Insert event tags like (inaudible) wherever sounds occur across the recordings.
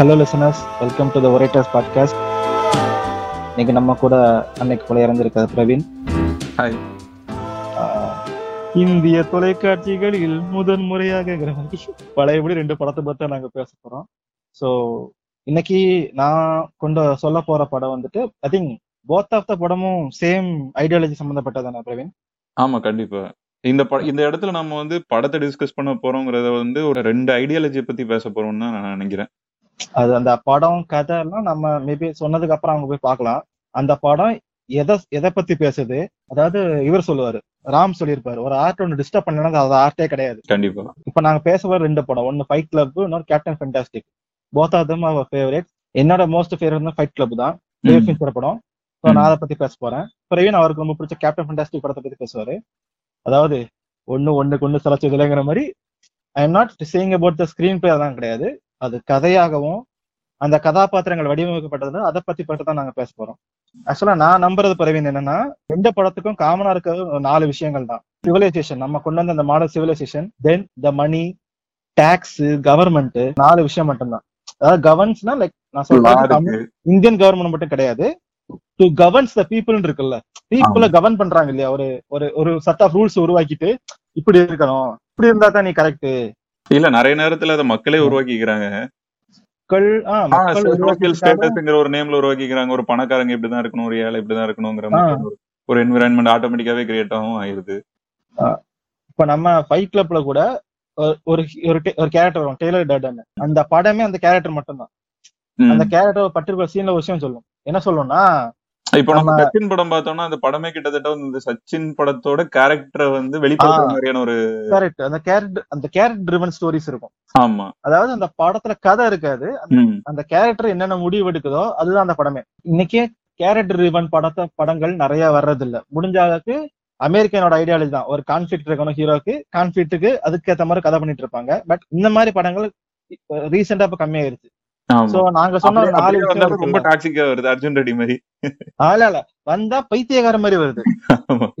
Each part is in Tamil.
Hello listeners welcome to the orators podcast இன்னைக்கு நம்ம கூட அன்னைக்கு போல இறந்திருக்காது பிரவீன். ஹாய் ஆஹ், இந்திய தொலைக்காட்சிகளில் முதன் முறையாக பழையபடி ரெண்டு படத்தை பத்தி நாங்க பேச போறோம். ஸோ இன்னைக்கு நான் கொண்டு சொல்ல போற படம் வந்துட்டு I think both of the படமும் சேம் ஐடியாலஜி சம்பந்தப்பட்டதானே பிரவீன்? ஆமா கண்டிப்பா. இந்த ப இந்த இடத்துல நம்ம வந்து படத்தை டிஸ்கஸ் பண்ண போறோங்கிறத வந்து ஒரு ரெண்டு ஐடியாலஜி பத்தி பேச போறோம்னு தான் நான் நினைக்கிறேன். அது அந்த படம் கதை எல்லாம் நம்ம மேபி சொன்னதுக்கு அப்புறம் அவங்க போய் பார்க்கலாம். அந்த படம் எதை எதை பத்தி பேசுது? அதாவது இவர் சொல்லுவாரு ராம் சொல்லியிருப்பாரு ஒரு ஆர்ட் ஒன்று டிஸ்டர்ப் பண்ணலன்னா அது ஆர்ட்டே கிடையாது. கண்டிப்பா. இப்ப நாங்க பேச வர ரெண்டு படம். ஒன்னு ஃபைட் கிளப் இன்னொரு Captain Fantastic both of them our favourite என்னோட மோஸ்ட் ஃபேவரட் ஃபைட் கிளப் தான். படம். ஸோ நான் அதை பத்தி பேச போறேன். பிரவீன் அவருக்கு ரொம்ப பிடிச்ச கேப்டன் ஃபென்டாஸ்டிக் படத்தை பத்தி பேசுவாரு. அதாவது ஒண்ணு ஒண்ணுக்கு ஒண்ணு சலச்சது இல்லைங்கிற மாதிரி. I am not saying about the screen play அதான் கிடையாது. அது கதையாகவும் அந்த கதாபாத்திரங்கள் வடிவமைக்கப்பட்டது அதை பத்தி பற்றி தான் நாங்க பேச போறோம். ஆக்சுவலா நான் நம்புறது பிரவீன் என்னன்னா எந்த படத்துக்கும் காமனா இருக்கிறது ஒரு நாலு விஷயங்கள் தான். சிவிலைசேஷன் நம்ம கொண்டு வந்த அந்த model civilisation then the money tax government நாலு விஷயம் மட்டும்தான். அதாவது கவர்ன்ஸ்னா லைக் நான். தமிழ் இந்தியன் கவர்மெண்ட் மட்டும் கிடையாது. டு கவர்ன்ஸ் த பீப்புள் இருக்குல்ல. பீப்புள கவர்ன் பண்றாங்க இல்லையா? ஒரு ஒரு ஒரு சட் ஆஃப் ரூல்ஸ் உருவாக்கிட்டு இப்படி இருக்கணும். இப்படி இருந்தா தான் நீ கரெக்ட் இல்ல நிறைய நேரத்துல அதை மக்களே உருவாக்கிக்கிறாங்க. மக்கள். ஸ்டேட்டஸ்ங்கிற ஒரு நேம்ல உருவாக்கிக்கிறாங்க. ஒரு பணக்காரங்க இப்படிதான் இருக்கணும் ஒரு ஏழை இப்படிதான் இருக்கணுங்கிற ஒரு- என்விரான்மெண்ட் ஆட்டோமேட்டிக்காவே கிரியேட் ஆகும் ஆயிருது. இப்ப நம்ம ஃபைட் கிளப்ல கூட ஒரு- ஒரு ஒரு கேரக்டர் வரும் டெய்லர் டர்டன் அந்த படமே அந்த கேரக்டர் மட்டும்தான். அந்த கேரக்டர் பர்டிகுலர் சீன்ல ஒரு விஷயம் சொல்லும். என்ன சொல்லும்னா இப்போ நம்ம சச்சின் படம் பார்த்தோம்னா அந்த படமே கிட்டத்தட்ட வந்து சச்சின் படத்தோட கேரக்டரை வந்து வெளிப்படுத்துற. மாதிரியான ஒரு கரெக்ட் அந்த கேரக்டர் அந்த கேரக்டர் ட்ரிவன் ஸ்டோரிஸ் இருக்கும். ஆமா. அதாவது அந்த படத்துல கதை இருக்காது. அந்த கேரக்டர் என்னென்ன முடிவு எடுக்குதோ அதுதான் அந்த படமே. இன்னைக்கே கேரக்டர் ரிவன் படத்தை படங்கள் நிறைய வர்றது இல்ல முடிஞ்ச அளவுக்கு அமெரிக்கனோட ஐடியாலஜி தான். ஒரு கான்ஃபிளிக்ட் இருக்கணும் ஹீரோக்கு கான்ஃபிளிக்ட்டுக்கு அதுக்கேத்த மாதிரி கதை பண்ணிட்டு இருப்பாங்க. பட் இந்த மாதிரி படங்கள் ரீசெண்டா இப்ப கம்மியாயிருச்சு. நாங்க சொன்ன நாலு ரொம்ப. டாக்ஸிக்கா வருது அர்ஜுன் ரெட்டி மாதிரி. இல்ல இல்ல. வந்தா பைத்தியக்கார மாதிரி வருது.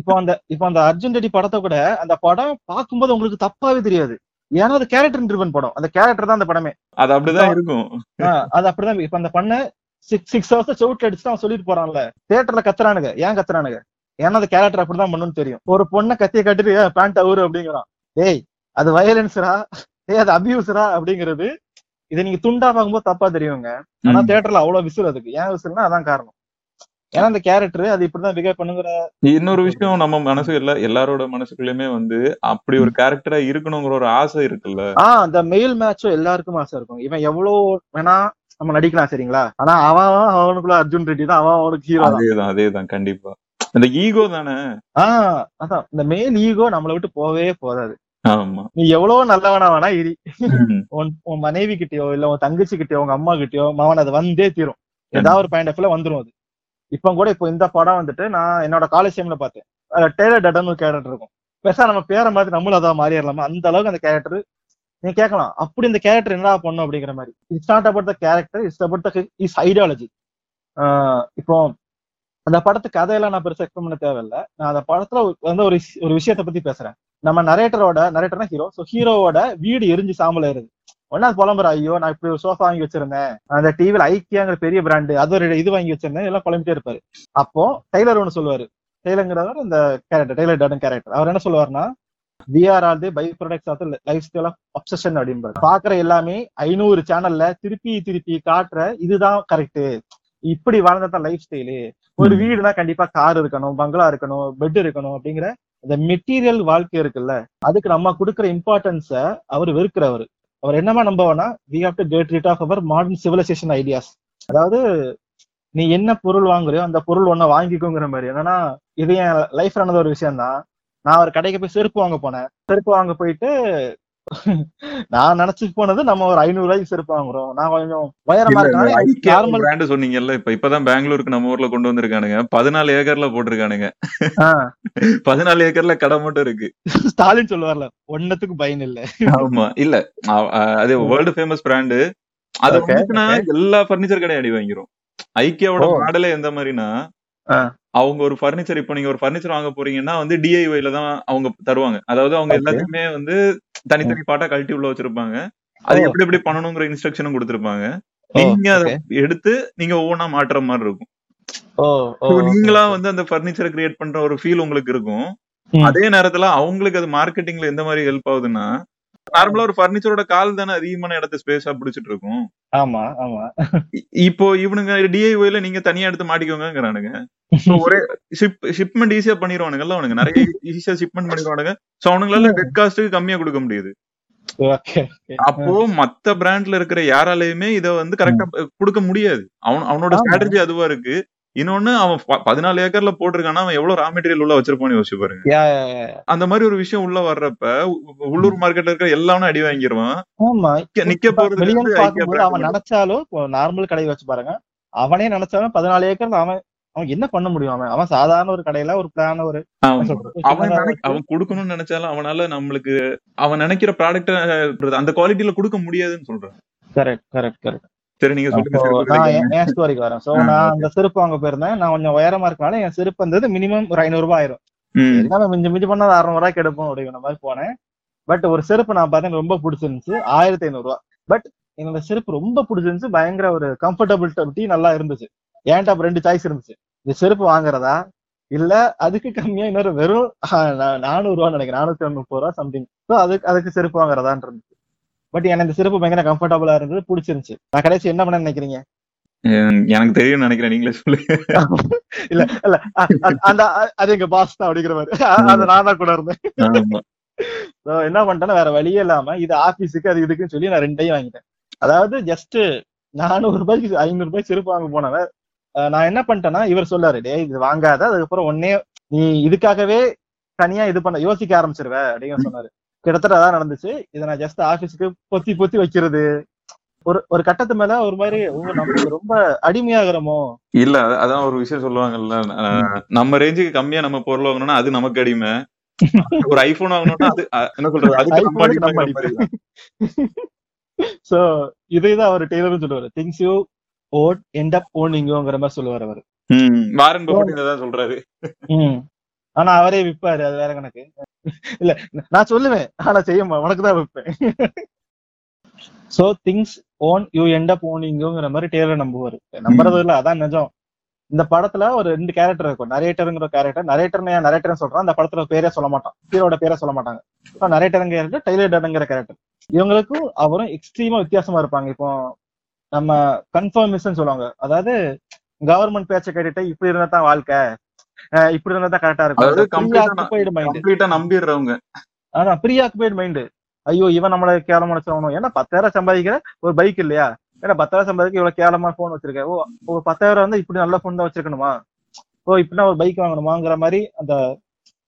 இப்போ அந்த இப்போ அந்த அர்ஜுன் ரெட்டி படத்தை கூட அந்த படம் பார்க்கும்போது உங்களுக்கு தப்பாவே தெரியாது. ஏன்னா அது கேரக்டர் ட்ரிவன் படம். அந்த கேரக்டர் தான் அந்த படமே. அது அப்படிதான் இருக்கும். ஆஹ் அது அப்படிதான் இப்ப அந்த பண்ண சிக்ஸ் சிக்ஸ் ஹவர்ஸ் சவுட் அடிச்சுட்டு அவன் சொல்லிட்டு போறான்ல. தியேட்டர்ல கத்துறானுங்க. ஏன் கத்துறானுங்க? ஏன்னா அந்த கேரக்டர் அப்படிதான் பண்ணுன்னு தெரியும். ஒரு பொண்ணை கத்திய கட்டிட்டு பேண்ட் அவரு அப்படிங்கிறான். டேய் அது வயலன்ஸ்ரா டேய் அது அபியூஸ்ரா அப்படிங்கிறது இதை நீங்க துண்டா பார்க்கும்போது தப்பா தெரியுங்க. ஆனா. தியேட்டர்ல அவ்வளவு விசில் அதுக்கு. ஏன் விசில்னா அதான் காரணம். ஏன்னா அந்த கேரக்டர் அது இப்படிதான் பிகேவ் பண்ணுங்கிற இன்னொரு விஷயம் நம்ம மனசு எல்லா எல்லாரோட மனசுக்குள்ளயுமே வந்து அப்படி ஒரு கேரக்டரா இருக்கணுங்கிற ஒரு ஆசை இருக்குல்ல. ஆஹ் அந்த மெயில் மேட்சும் எல்லாருக்கும் ஆசை இருக்கும். இவன் எவ்வளவு வேணா நம்ம நடிக்கலாம் சரிங்களா? ஆனா அவன் அவனுக்குள்ள அர்ஜுன் ரெட்டி தான் அவன் அவனுக்கு ஹீரோ தான். அதேதான் அதேதான் கண்டிப்பா. இந்த ஈகோ தானே? ஆஹ் அதான். இந்த மேல் ஈகோ நம்மளை விட்டு போவே போதாது நீ எவ்வளவு நல்லவனா வேணா இரி. உன் உன் மனைவி கிட்டயோ இல்ல உன் தங்கச்சி கிட்டயோ உங்க அம்மா கிட்டயோ அவன் அது வந்தே தீரும். ஏதாவது ஒரு பாயிண்ட் ஆஃப்ல வந்துரும் அது. இப்ப கூட இப்போ இந்த படம் வந்துட்டு நான் என்னோட காலேஜ் டைம்ல பார்த்தேன். டேலர் டடன் ஒரு கேரக்டர் இருக்கும். பெருசா நம்ம பேரை மாதிரி நம்மளும் அதான் மாறிடலாமா? அந்த அளவுக்கு அந்த கேரக்டர் நீ கேட்கலாம். அப்படி இந்த கேரக்டர் என்னடா பண்ணும் அப்படிங்கிற மாதிரி. It's not about the character it's about the is ideology இப்போ அந்த படத்து கதையெல்லாம் நான் பெருசா எக்ஸ்பிளைன் பண்ண தேவையில்ல. நான் அந்த படத்துல வந்து ஒரு ஒரு விஷயத்தை பத்தி பேசுறேன். நம்ம நரேட்டரோட நரேட்டர்னா ஹீரோ ஸோ ஹீரோவோட வீடு எரிஞ்சு சாம்பல் ஆயிருது ஒன்னா புலம்புற ஐயோ நான் இப்படி ஒரு சோஃபா வாங்கி வச்சிருந்தேன். அந்த டிவில ஐக்கியாங்கிற பெரிய பிராண்டு அது ஒரு இது வாங்கி வச்சிருந்தேன். எல்லாம் புலம்பிட்டே இருப்பாரு. அப்போ டெய்லர் ஒன்று சொல்லுவாரு. டெய்லருங்கிறவர் இந்த கேரக்டர் டெய்லர் டாடன் கேரக்டர் அவர் என்ன சொல்லுவாருன்னா we are are all the by products of lifestyle of obsession அப்படின்பாரு பாக்குற எல்லாமே ஐநூறு சேனல்ல திருப்பி திருப்பி காட்டுற இதுதான் கரெக்ட் இப்படி வாழ்ந்ததான் லைஃப் ஸ்டைலு ஒரு. வீடுனா கண்டிப்பா கார் இருக்கணும் பங்களா இருக்கணும் பெட் இருக்கணும் அப்படிங்கிற அந்த மெட்டீரியல் வாழ்க்கை இருக்குல்ல அதுக்கு நம்ம கொடுக்குற இம்பார்ட்டன்ஸ அவர் வெறுக்கிறவர். அவர் என்னமா நம்பவனா we have to get rid of our modern civilisation ideas அதாவது நீ என்ன பொருள் வாங்குறியோ அந்த பொருள் ஒன்ன வாங்கிக்கோங்கிற மாதிரி. என்னன்னா இது என் லைஃப் நடந்த ஒரு விஷயம் தான் நான் ஒரு கடைக்கு போய் செருப்பு வாங்க போனேன். செருப்பு வாங்க போயிட்டு நான் நினைச்சு போனது நம்ம ஒரு ஐநூறு ரூபாய்க்கு செருப்பு வாங்குறோம் நான் கொஞ்சம் உயரமா நார்மல் பிராண்ட் சொன்னீங்கல்ல இப்ப இப்பதான் பெங்களூருக்கு நம்ம ஊர்ல கொண்டு வந்திருக்கானுங்க. பதினாலு ஏக்கர்ல போட்டிருக்கானுங்க. பதினாலு ஏக்கர்ல கடை மட்டும் இருக்கு. ஸ்டாலின் சொல்லுவார்ல ஒன்னத்துக்கு பயன் இல்ல. ஆமா இல்ல. அது வேர்ல்டு ஃபேமஸ் பிராண்டு அது எல்லா பர்னிச்சர் கடையும் அடி வாங்கிரும். ஐக்கியாவோட. மாடலே எந்த மாதிரினா. அவங்க ஒரு ஃபர்னிச்சர் இப்போ நீங்க ஒரு ஃபர்னிச்சர் வாங்க போறீங்கன்னா வந்து டிஐஒய்ல தான் அவங்க தருவாங்க. அதாவது அவங்க. எல்லாத்தையுமே வந்து தனித்தனி பாட்டா கழட்டி உள்ள வச்சிருப்பாங்க. அது. எப்படி எப்படி பண்ணணுங்கிற இன்ஸ்ட்ரக்ஷனும் கொடுத்திருப்பாங்க. நீங்க அதை எடுத்து நீங்க ஒவ்வொன்றா மாட்டுற மாதிரி இருக்கும். நீங்களா வந்து அந்த ஃபர்னிச்சரை கிரியேட் பண்ற ஒரு ஃபீல் உங்களுக்கு இருக்கும். அதே நேரத்துல அவங்களுக்கு அது மார்க்கெட்டிங்ல எந்த மாதிரி ஹெல்ப் ஆகுதுன்னா நார்மலா ஒரு ஃபர்னிச்சரோட கால் தானே அதிகமான இடத்த ஸ்பேஸா பிடிச்சிட்டு இருக்கும் ஆமா ஆமா. இப்போ இவனுங்க டிஐஒய்ல நீங்க தனியா எடுத்து மாட்டிக்கோங்கிறானுங்க ஒரே ஷிப் ஷிப்மெண்ட் ஈஸியா பண்ணிடுவானுங்கல்ல அவனுங்க. நிறைய ஈஸியா ஷிப்மெண்ட் பண்ணிடுவானுங்க சோ அவனுங்களால டெட் காஸ்ட்டுக்கு கம்மியா கொடுக்க முடியுது. அப்போ மத்த பிராண்ட்ல இருக்கிற யாராலையுமே இத வந்து கரெக்டா கொடுக்க முடியாது. அவன் அவனோட ஸ்ட்ராட்டஜி அதுவா இருக்கு. இன்னொன்னு அவன் பதினாலு ஏக்கர்ல போட்டிருக்கானா அவன் எவ்வளவு ரா மெட்டீரியல் உள்ள வச்சிருப்பான்னு யோசிச்சு பாருங்க. அந்த மாதிரி ஒரு விஷயம் உள்ள வர்றப்ப உள்ளூர் மார்க்கெட்ல இருக்கிற எல்லாமே அடி வாங்கிடுவான் நிக்க- போறது அவன் நினைச்சாலும் நார்மல் கடை வச்சு பாருங்க. அவனே நினைச்சாலும் பதினாலு ஏக்கர் அவன் அவன் என்ன பண்ண முடியும் அவன்? அவன் சாதாரண ஒரு கடையில ஒரு பிளான் ஒரு அவன் அவன் கொடுக்கணும்னு நினைச்சாலும் அவனால நம்மளுக்கு அவன் நினைக்கிற ப்ராடக்ட் அந்த குவாலிட்டியில கொடுக்க முடியாதுன்னு சொல்றான். கரெக்ட் கரெக்ட் கரெக்ட் சரி நீங்க சொல்லுங்க என் ஸ்டோரிக்கு வரேன். சோ நான். அந்த செருப்பு வாங்க போயிருந்தேன். நான் கொஞ்சம் உயரமா இருக்கனால என் செருப்பு வந்தது மினிமம் ஒரு ஐநூறு ரூபாய் ஆயிரும். எல்லாமே மிஞ்சி மிஞ்சி பண்ணா அறுநூறு ரூபாய்க்கு எடுப்போம் அப்படிங்கிற மாதிரி போனேன். பட் ஒரு செருப்பு நான் பார்த்தேன் ரொம்ப பிடிச்சிருந்துச்சு. ஆயிரத்தி ஐநூறு ரூபாய். பட் என்னோட செருப்பு ரொம்ப பிடிச்சிருந்துச்சு. பயங்கர ஒரு கம்ஃபர்டபிலிட்டி நல்லா இருந்துச்சு. அப்ப ரெண்டு சாய்ஸ் இருந்துச்சு? இந்த செருப்பு வாங்குறதா? இல்ல அதுக்கு கம்மியா இன்னொரு வெறும் நானூறு ரூபா நினைக்கிறேன். நானூத்தி முப்பது ரூபா சம்திங் ஸோ அதுக்கு அதுக்கு செருப்பு வாங்குறதான்னு பட் எனக்கு இந்த செருப்பு பயங்கர கம்ஃபர்டபுளா இருந்தது பிடிச்சிருந்துச்சு. நான் கடைசி என்ன பண்ண நினைக்கிறீங்க? எனக்கு தெரியும் நினைக்கிறேன் நீங்களே சொல்லுங்க (laughs) இல்ல இல்ல அந்த அது எங்க பாஸ் தான் அப்படிங்கிற மாதிரி. அது நான் தான் கூட இருந்தேன். (laughs) என்ன பண்ணிட்டேன்னா வேற வழியே இல்லாம இது ஆபீஸுக்கு அது இதுக்குன்னு சொல்லி நான் ரெண்டையும் வாங்கிட்டேன். அதாவது ஜஸ்ட் நானூறு ரூபாய்க்கு ஐநூறு ரூபாய்க்கு செருப்பு வாங்க போனவன். நான் என்ன பண்ணிட்டேன்னா இவர் சொல்லாரு டேய் இது வாங்காத அதுக்கப்புறம் ஒன்னே நீ இதுக்காகவே தனியா இது பண்ண யோசிக்க ஆரம்பிச்சிருவ அப்படின்னு சொன்னாரு. கிட்டத்தட்ட அதான் நடந்துச்சு. இதை நான் ஜஸ்ட் ஆபீஸுக்கு பொத்தி பொத்தி வைக்கிறது. ஒரு ஒரு கட்டத்து மேல ஒரு மாதிரி நமக்கு ரொம்ப அடிமையாகிறோமோ? இல்ல அத- அதான் ஒரு விஷயம் சொல்லுவாங்கல்ல நம்ம ரேஞ்சுக்கு கம்மியா நம்ம பொருள் வாங்கணும்னா அது நமக்கு அடிமை. ஒரு ஐபோன் வாங்கணும்னா அது என்ன சொல்றது மாதிரி. சோ இதுதான் அவர் டெய்லரும் சொல்லுவாரு. Things you own end up ஓனிங்கோங்கிற மாதிரி சொல்லுவார் அவர். வாரன் பஃபட் இதான் சொல்றாரு. ஆனா அவரே விப்பாரு அது வேற கணக்கு. இல்ல நான் சொல்லுவேன். ஆனா செய்ய மா- உனக்கு தான் வைப்பேன். So things own you end up ஓனிங்கோங்கிற மாதிரி டேலர் நம்புவாரு. நம்புறது இல்ல அதான் நிஜம். இந்த படத்துல ஒரு ரெண்டு கேரக்டர் இருக்கும். நரேட்டருங்கிற கேரக்டர் நரேட்டர் நரேட்டர் சொல்றான்? அந்த படத்துல பேரே சொல்ல மாட்டான். ஹீரோட பேரே சொல்ல மாட்டாங்க. நரேட்டருங்க கேரக்டர் டெய்லர் கேரக்டர் இவங்களுக்கும் அவரும் எக்ஸ்ட்ரீமா வித்தியாசமா இருப்பாங்க. இப்போ நம்ம கன்ஃபர்மேஷன் சொல்லுவாங்க. அதாவது கவர்மெண்ட் பேச்சை கேட்டுட்டு இப்படி இருந்தா தான் வாழ்க்கை. இப்படி இருந்தா தான் கரெக்டா இருக்கும். ப்ரீ கம்ப்ளீட்டா ஆக்குபைடு மைண்ட் கம்ப்ளீட்டா நம்பிடுறவங்க. ஆனா ப்ரீ ஆக்குபைடு மைண்ட் ஐயோ இவன் நம்மள கேவலமா நினைச்சவனும் ஏன்னா பத்தாயிரம் சம்பாதிக்கிற ஒரு பைக் இல்லையா? ஏன்னா பத்தாயிரம் சம்பாதிக்க இவ்வளவு கேவலமா போன் வச்சிருக்க. ஓ ஒரு பத்தாயிரம் வந்து இப்படி நல்ல போன் தான் வச்சிருக்கணுமா? ஓ இப்படின்னா ஒரு பைக் வாங்கணுமாங்கிற மாதிரி அந்த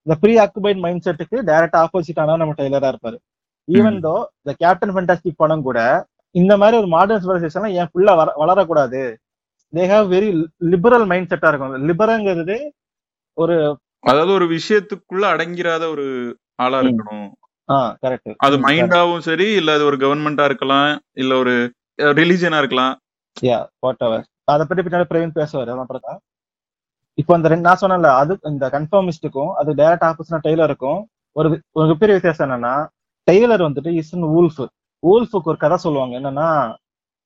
இந்த ப்ரீ ஆக்குபைட் மைண்ட் செட்டுக்கு டைரக்டா ஆப்போசிட் ஆனா நம்ம டெய்லரா இருப்பாரு. ஈவன் தோ இந்த கேப்டன் ஃபென்டாஸ்டிக் படம் கூட இந்த மாதிரி ஒரு மாடர்ன் சிவிலைசேஷன் என் புள்ள வர வளரக்கூடாது. They have very liberal mind செட்டா இருக்கும். லிபரங்கிறது ஒரு அதாவது ஒரு விஷயத்துக்குள்ள அடங்கிறாத ஒரு ஆளா. இருக்கணும். அது மைண்டாவும் சரி இல்ல அது ஒரு கவர்மெண்டா இருக்கலாம் இல்ல ஒரு ரிலிஜியனா இருக்கலாம். யா வாட் எவர் அதை பத்தி பின்னாடி பிரவீன் பேசுவாரு அப்புறம். இப்போ அந்த ரெண்டு நான் சொன்னேன்ல அது இந்த கன்ஃபர்மிஸ்டுக்கும் அது டைரக்ட் ஆப்போசிட் டெய்லருக்கும் ஒரு மிகப்பெரிய வித்தியாசம் என்னன்னா டெய்லர் வந்துட்டு இஸ் ஊல்ஃப் ஊல்ஃபுக்கு ஒரு கதை சொல்லுவாங்க என்னன்னா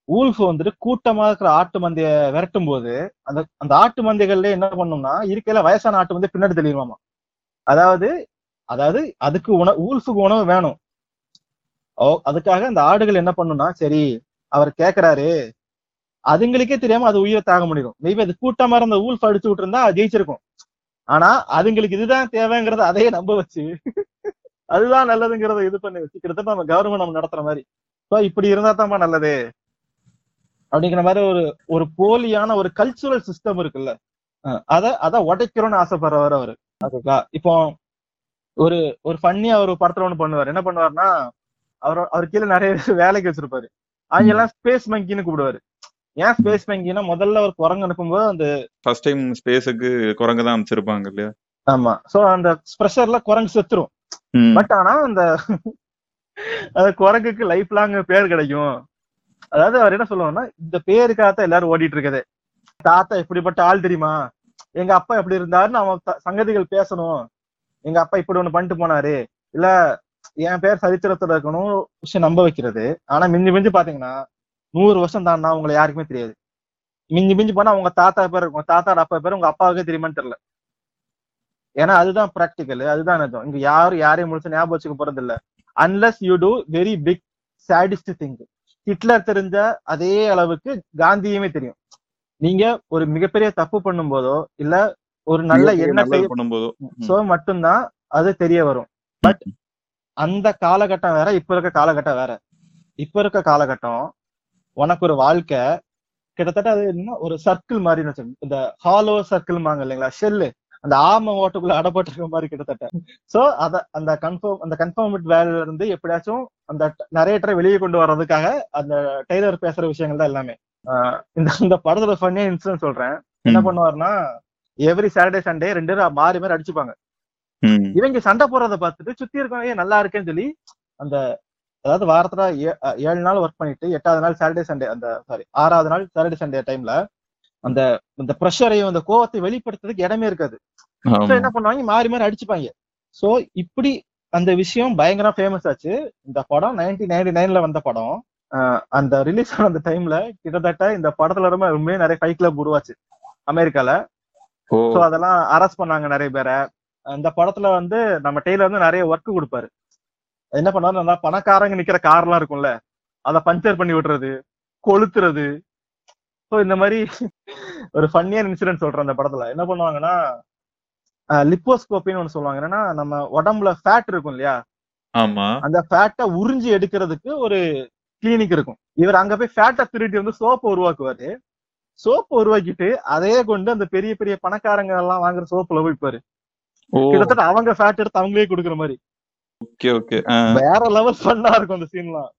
ஊல்ஃப் வந்துட்டு கூட்டமா இருக்கிற ஆட்டு மந்தைய விரட்டும் போது அந்த அந்த ஆட்டு மந்தைகள்ல என்ன பண்ணும்னா இருக்கையில வயசான ஆட்டு வந்து பின்னாடி தெளிவாமா அதாவது அதாவது அதுக்கு உணவு ஊல்ஃபுக்கு உணவு வேணும். ஓ அதுக்காக அந்த ஆடுகள் என்ன பண்ணும்னா சரி அவர் கேக்குறாரு அதுங்களுக்கே தெரியாம அது உயிரை தாங்க முடியும். மேபி அது கூட்டமா இருந்த ஊல்ஃப் அடிச்சு விட்டுருந்தா அது ஜெயிச்சிருக்கும். ஆனா அதுங்களுக்கு இதுதான் தேவைங்கிறத அதையே நம்ப வச்சு அதுதான் நல்லதுங்கிறத இது பண்ணி வச்சு கிட்டத்தட்ட நம்ம கவர்மெண்ட் நம்ம நடத்துற மாதிரி. ஸோ இப்படி இருந்தா தான்ப்பா நல்லது. அப்படிங்கிற மாதிரி ஒரு ஒரு போலியான ஒரு கல்ச்சுரல் சிஸ்டம் இருக்குல்ல. அத அத உடைக்கிறோம்னு ஆசைப்படுறவர் அவரு. அதுக்கா இப்போ ஒரு ஒரு ஃபன்னியா ஒரு படத்துல ஒண்ணு பண்ணுவார். என்ன பண்ணுவாருன்னா அவர் அவர் கீழே நிறைய வேலைக்கு வச்சிருப்பாரு. அவங்க எல்லாம் ஸ்பேஸ் மங்கின்னு கூப்பிடுவாரு. ஏன் ஸ்பேஸ் மங்கினா முதல்ல ஒரு குரங்கு அனுப்பும்போது அந்த ஃபர்ஸ்ட் டைம் ஸ்பேஸுக்கு குரங்க தான் அமைச்சிருப்பாங்க இல்லையா? ஆமா. சோ அந்த ப்ரெஷர்ல குரங்கு செத்துரும். பட் ஆனா அந்த அந்த குரங்குக்கு லைஃப் லாங் பேர் கிடைக்கும். அதாவது அவர் என்ன சொல்லுவாருன்னா இந்த பேருக்காக தான் எல்லாரும் ஓடிட்டு இருக்குது தாத்தா இப்படிப்பட்ட ஆள் தெரியுமா? எங்க அப்பா எப்படி இருந்தாருன்னு அவன் சங்கதிகள் பேசணும். எங்க அப்பா இப்படி ஒண்ணு பண்ணிட்டு போனாரு. இல்ல என் பேர் சரித்திரத்துல இருக்கணும் விஷயம் நம்ப வைக்கிறது. ஆனா மிஞ்சி மிஞ்சி பாத்தீங்கன்னா நூறு வருஷம் தாண்டா உங்களை யாருக்குமே தெரியாது. மிஞ்சி மிஞ்சி போனா உங்க தாத்தா பேர் இருக்கும் தாத்தாட அப்பா பேர் உங்க அப்பாவுக்கே தெரியுமான்னு தெரியல. ஏன்னா அதுதான் ப்ராக்டிக்கல் அதுதான் நிஜம் இங்க யாரும் யாரையும் முழுசா ஞாபகம் வச்சுக்க போறது இல்ல unless you do very big sadist think Hitler தெரிஞ்ச அதே அளவுக்கு காந்தியுமே தெரியும். நீங்க ஒரு மிகப்பெரிய தப்பு பண்ணும் போதோ இல்ல ஒரு நல்ல எண்ணத்தை பண்ணும்போதோ சோ மட்டும்தான் அது தெரிய வரும். பட் அந்த காலகட்டம் வேற இப்ப இருக்க காலகட்டம் வேற. இப்ப இருக்க காலகட்டம் உனக்கு ஒரு வாழ்க்கை கிட்டத்தட்ட அது என்ன ஒரு சர்க்கிள் மாதிரி. இந்த ஹாலோ சர்க்கிள் மாங்க இல்லைங்களா ஷெல்லு அந்த ஆம ஓட்டுக்குள்ள அடப்பட்டிருக்க மாதிரி கிட்டத்தட்ட சோ அத அந்த கன்ஃபார்ம் அந்த கன்ஃபார்மட் வேலையில இருந்து எப்படியாச்சும் அந்த நரேட்டரை வெளியே கொண்டு வர்றதுக்காக அந்த டெய்லர் பேசுற விஷயங்கள் தான் எல்லாமே இந்த இந்த படத்துல ஃபன்னியா இன்சிடன்ட் சொல்றேன் என்ன. பண்ணுவாருன்னா எவ்ரி சாட்டர்டே சண்டே ரெண்டு பேரும் மாறி மாறி அடிச்சுப்பாங்க. இவங்க சண்டை போடுறத பார்த்துட்டு சுத்தி இருக்கவங்க "ஏய், நல்லா இருக்கேன்னு சொல்லி அந்த அதாவது வாரத்துல ஏழு நாள் ஒர்க் பண்ணிட்டு எட்டாவது நாள் சாட்டர்டே சண்டே அந்த சாரி ஆறாவது நாள் சாட்டர்டே சண்டே டைம்ல அந்த இந்த ப்ரெஷரையும் அந்த கோவத்தை வெளிப்படுத்துறதுக்கு இடமே இருக்காது. என்ன பண்ணுவாங்க? மாறி மாறி அடிச்சுப்பாங்க. சோ இப்படி அந்த விஷயம் பயங்கர ஃபேமஸ் ஆச்சு. இந்த படம் நைன்டீன் நைன்டி நைன்ல வந்த படம். அந்த ரிலீஸ் ஆன அந்த டைம்ல கிட்டத்தட்ட இந்த படத்துல ரொம்ப நிறைய ஃபைட் கிளப் உருவாச்சு. அமெரிக்கால. சோ அதெல்லாம் அரெஸ்ட் பண்ணாங்க நிறைய பேரை. அந்த படத்துல வந்து நம்ம டெய்லர் வந்து நிறைய ஒர்க் கொடுப்பாரு. என்ன நல்லா பணக்காரங்க நிக்கிற கார்லாம் இருக்கும்ல அத பஞ்சர் பண்ணி விடுறது கொளுத்துறது இந்த மாதிரி ஒரு ஃபன்னியான இன்சிடென்ட் சொல்றேன் அந்த படத்துல. என்ன பண்ணுவாங்கன்னா லிப்போஸ்கோப்பின்னு ஒண்ணு சொல்லுவாங்க. என்னன்னா நம்ம உடம்புல ஃபேட் இருக்கும் இல்லையா? ஆமா. அந்த ஃபேட்டை உறிஞ்சி எடுக்கிறதுக்கு ஒரு கிளினிக் இருக்கும். இவர் அங்க போய் ஃபேட்டை திருடி வந்து சோப்பு உருவாக்குவாரு. சோப்பு உருவாக்கிட்டு அதையே கொண்டு அந்த பெரிய பெரிய பணக்காரங்க எல்லாம் வாங்குற சோப்புல போய்ப்பாரு கிட்டத்தட்ட அவங்க ஃபேட் எடுத்து அவங்களே கொடுக்குற மாதிரி. Okay okay. வேற லெவல் ஃபன்னா இருக்கும் அந்த சீன்லாம்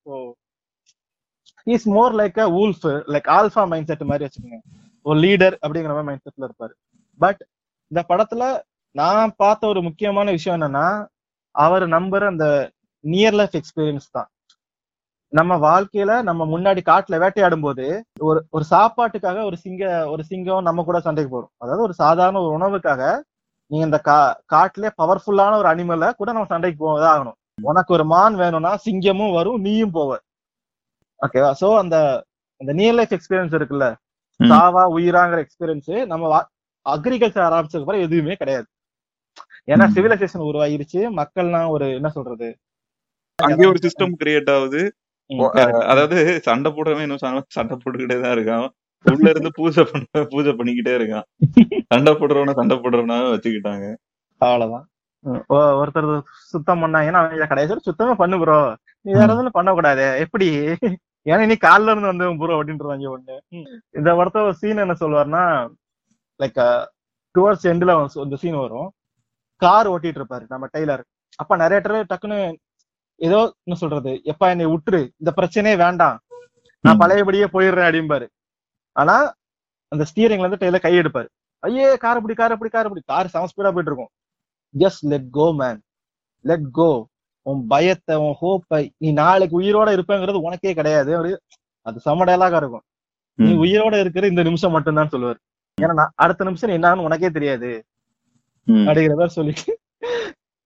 is more like a wolf like alpha mind set மாதிரி வச்சுக்கோங்க. ஒரு லீடர் அப்படிங்கிற மாதிரி மைண்ட் செட்ல இருப்பாரு. பட் இந்த படத்துல நான் பார்த்த ஒரு முக்கியமான விஷயம் என்னன்னா அவர் நம்புற அந்த நியர் லைஃப் எக்ஸ்பீரியன்ஸ் தான். நம்ம வாழ்க்கையில நம்ம முன்னாடி காட்டுல வேட்டையாடும் போது ஒரு ஒரு சாப்பாட்டுக்காக ஒரு சிங்க ஒரு சிங்கம் நம்ம கூட சண்டைக்கு போறோம் அதாவது ஒரு சாதாரண ஒரு உணவுக்காக நீங்க இந்த கா காட்டுல பவர்ஃபுல்லான ஒரு அனிமலை கூட நம்ம சண்டைக்கு போவதா ஆகணும். உனக்கு ஒரு மான் வேணும்னா சிங்கமும் வரும் நீயும் போவ. ஓகேவா சோ அந்த அந்த நியர் லைஃப் எக்ஸ்பீரியன்ஸ் இருக்குல்ல. சாவா உயிராங்கிற எக்ஸ்பீரியன்ஸ் நம்ம அக்ரிகல்ச்சர் ஆரம்பிச்சதுக்கு அப்புறம் எதுவுமே கிடையாது. ஏன்னா. சிவிலைசேஷன் உருவாயிருச்சு மக்கள்லாம் ஒரு என்ன சொல்றது? அங்கே ஒரு சிஸ்டம் கிரியேட் ஆகுது. அதாவது சண்டை போடுறவன் இன்னும் சண்டை- போட்டுக்கிட்டே தான் இருக்கான். உள்ள இருந்து பூஜை பண்ண பூஜை பண்ணிக்கிட்டே இருக்கான். சண்டை போடுறவன சண்டை போடுறவனாவே வச்சுக்கிட்டாங்க. அவ்வளவுதான். ஒருத்தர் சுத்தம் பண்ணாங்கன்னா கடைசியில் சுத்தமே பண்ணு ப்ரோ நீ வேற. எதுவும் பண்ணக்கூடாது. எப்படி? ஏன்னா நீ கால்ல இருந்து வந்தவன் ப்ரோ அப்படின்றாங்க ஒண்ணு. இந்த படத்த ஒரு சீன் என்ன சொல்லுவாருன்னா லைக் டுவர்ட்ஸ் எண்ட்ல இந்த சீன் வரும். கார் ஓட்டிட்டு இருப்பாரு நம்ம டெய்லர். அப்ப நிறைய டக்குன்னு ஏதோ என்ன சொல்றது எப்பா என்னை விட்டுரு இந்த பிரச்சனையே வேண்டாம். நான். பழையபடியே போயிடுறேன் அப்படிம்பாரு. ஆனா அந்த ஸ்டீரிங்ல இருந்து டெய்லர் கை எடுப்பாரு. ஐயே கார் இப்படி கார் இப்படி கார் இப்படி கார் செம ஸ்பீடா போயிட்டு இருக்கும். Just let go man let go உன் பயத்தை உன் ஹோப்பை நீ நாளைக்கு உயிரோட இருப்பேங்கிறது உனக்கே கிடையாது. அது செம டயலாகா இருக்கும். நீ. உயிரோட இருக்கிற இந்த நிமிஷம் மட்டும்தான் சொல்லுவாரு. ஏன்னா அடுத்த நிமிஷம் என்னன்னு உனக்கே தெரியாது. அப்படிங்கிற மாதிரி சொல்லிட்டு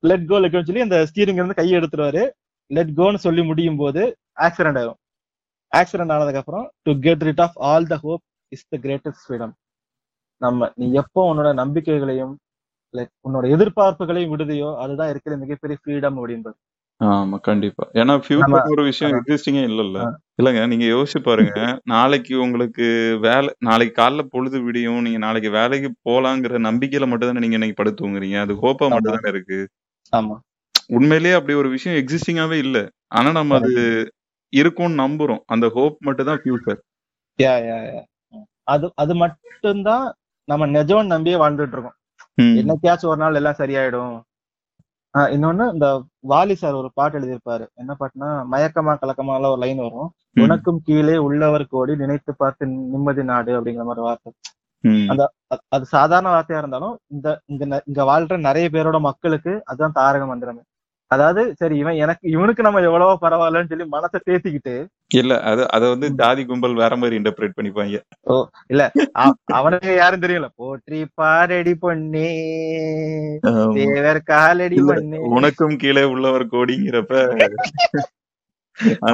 லெட் கோ லெட் சொல்லி அந்த ஸ்டீரிங் இருந்து கையை எடுத்துருவாரு. லெட் கோன்னு சொல்லி முடியும் போது ஆக்சிடென்ட் ஆயிரும். ஆக்சிடென்ட் ஆனதுக்கு அப்புறம் to get rid of all the hope is the greatest freedom நம்ம நீ எப்போ உன்னோட நம்பிக்கைகளையும் லைக் உன்னோட எதிர்பார்ப்புகளையும் விடுதையோ அதுதான் இருக்கிற மிகப்பெரிய ஃப்ரீடம் அப்படின்றது. ஆமா கண்டிப்பா. ஏன்னா நம்ம ஒரு விஷயம் எக்ஸிஸ்டிங்கே இல்லல்ல. ஆ, இல்லங்க நீங்க யோசிச்சு பாருங்க. (laughs) நாளைக்கு உங்களுக்கு வேலை நாளைக்கு காலைல பொழுது விடியும் நீங்க நாளைக்கு வேலைக்கு போலாங்கிற நம்பிக்கையில மட்டும் தானே நீங்க இன்னைக்கு படுத்து தூங்குறீங்க. அது ஹோப்பா ஆமா. மட்டும் தானே இருக்கு. ஆமா. உண்மையிலேயே அப்படி ஒரு விஷயம் எக்ஸிஸ்டிங்காவே இல்ல. ஆனா நம்ம அது. இருக்கும்னு நம்புறோம். அந்த ஹோப் மட்டும் தான் ஃபியூச்சர் Yeah, yeah, yeah. அது அது மட்டும்தான் நம்ம நிஜம்னு நம்பியே வாழ்ந்துட்டு இருக்கோம். என்னைக்காச்சும் ஒரு நாள் எல்லாம் சரியாயிடும். இன்னொன்னு இந்த வாலி சார் ஒரு பாட்டு எழுதியிருப்பாரு. என்ன பாட்டுனா மயக்கமா கலக்கமா எல்லாம் ஒரு லைன் வரும். உனக்கும் கீழே உள்ளவர் கோடி நினைத்து பார்த்து நிம்மதி நாடு அப்படிங்கிற மாதிரி வார்த்தை. அந்த அது சாதாரண வார்த்தையா இருந்தாலும் இந்த இங்க இங்க வாழ்ற நிறைய பேரோட மக்களுக்கு அதுதான் தாரக மந்திரமே. அதாவது சரி இவன் எனக்கு இவனுக்கு நம்ம எவ்வளவோ பரவாயில்லன்னு சொல்லி மனசை தேத்திக்கிட்டு இல்ல அது அத வந்து. ஜாதி கும்பல் வேற மாதிரி இன்டர்பிரேட் பண்ணிப்பாங்க ஓ இல்ல அவனுக்கு யாரும் தெரியல போற்றி பாரடி ஆமா. தேவர் காலடி பொன்னே உனக்கும் கீழே உள்ளவர் கோடிங்கிறப்ப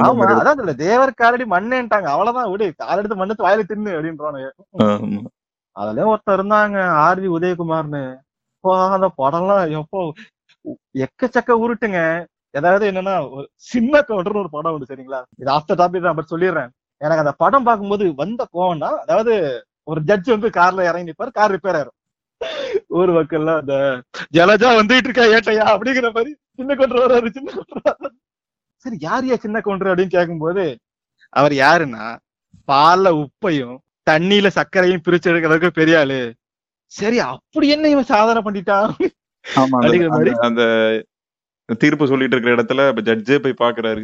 ஆமா அதான் இல்ல தேவர் காலடி மண்ணேன்ட்டாங்க அவ்வளவுதான் விடு கால் எடுத்து மண்ணு வாயில தின்னு அப்படின்றானுங்க ஆமா. அதுலயும் ஒருத்தர் இருந்தாங்க ஆர்வி உதயகுமார்னு அந்த படம்லாம் எப்போ எக்கச்சக்க உருட்டுங்க. ஏதாவது என்னன்னா சின்ன கவுண்டர்னு ஒரு படம் உண்டு சரிங்களா? இது ஆஃப்டர் டாபிக் தான் பட் சொல்லிடுறேன். எனக்கு அந்த படம் பார்க்கும்போது வந்த கோவம்னா அதாவது ஒரு ஜட்ஜ் வந்து கார்ல இறங்கி நிற்பாரு கார் ரிப்பேர் ஆயிரும். ஊர் மக்கள்ல அந்த ஜலஜா வந்துட்டு இருக்கா ஏட்டையா? அப்படிங்கிற மாதிரி சின்ன கவுண்டர் வர்றாரு சின்ன கவுண்டர் சரி யார் யா சின்ன கவுண்டர் அப்படின்னு கேட்கும்போது அவர் யாருன்னா பால்ல உப்பையும் தண்ணியில சர்க்கரையும் பிரிச்சு எடுக்கிறதுக்கு பெரிய ஆளு. சரி அப்படி என்ன இவன் சாதனை பண்ணிட்டான்? அந்த- தீர்ப்பு சொல்லிட்டு இருக்கிற இடத்துல ஜட்ஜே போய் பாக்குறாரு.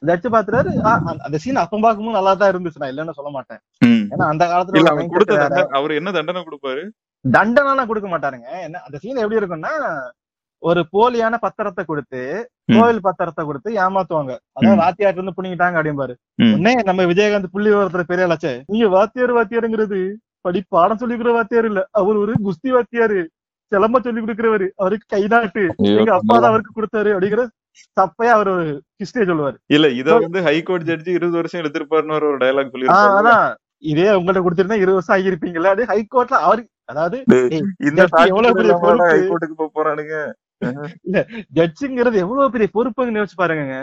ஜட்ஜ் பாத்துறாரு அந்த- சீன் அப்ப பார்க்கும்போது நல்லா தான் இருந்துச்சு. நான் இல்லைன்னு சொல்ல மாட்டேன். ஏன்னா அந்த காலத்துல அவன் கொடுத்த அவர் என்ன தண்டனை கொடுப்பாரு? தண்டனை கொடுக்க மாட்டாருங்க. என்ன அந்த சீன் எப்படி இருக்கும்னா ஒரு போலியான பத்திரத்தை கொடுத்து. கோவில் பத்திரத்தை கொடுத்து ஏமாத்துவாங்க. அதாவது ம். வாத்தியார்ட்ட இருந்து புடிங்கிட்டாங்க அப்படிம்பாரு. உடனே நம்ம விஜயகாந்த் புள்ளி விவரத்துல பெரிய ஆளாச்சே நீங்க வாத்தியார் வாத்தியாருங்கிறது படி பாடம் சொல்லி கொடுக்குற வாத்தியார் இல்ல. அவர் ஒரு குஸ்தி வாத்தியாரு. சிலம்ப சொல்லி கொடுக்கிறவரு. அவருக்கு கைநாட்டு ஐயோ, எங்க அப்பா தான் அவருக்கு கொடுத்தாரு அப்படிங்கிற தப்பையா அவர் ஒரு சொல்லுவாரு. இல்ல இத வந்து ஹைகோர்ட் ஜட்ஜி இருபது வருஷம் எடுத்திருப்பாருன்னு ஒரு டயலாக் சொல்லியிருப்பாரு. அதான். இதே உங்கள்ட்ட கொடுத்திருந்தா இருபது வருஷம் ஆகியிருப்பீங்கல்ல அப்படியே ஹைகோர்ட்ல அவரு அதாவது இந்த ஜட்ஜி எவ்வளவு பெரிய பொறுப்பு. ஹைகோர்ட்டுக்கு போக போறானுங்க. (laughs) ஜட்ஜுங்கிறது எவ்வளவு பெரிய பொறுப்புன்னு யோசிச்சு பாருங்க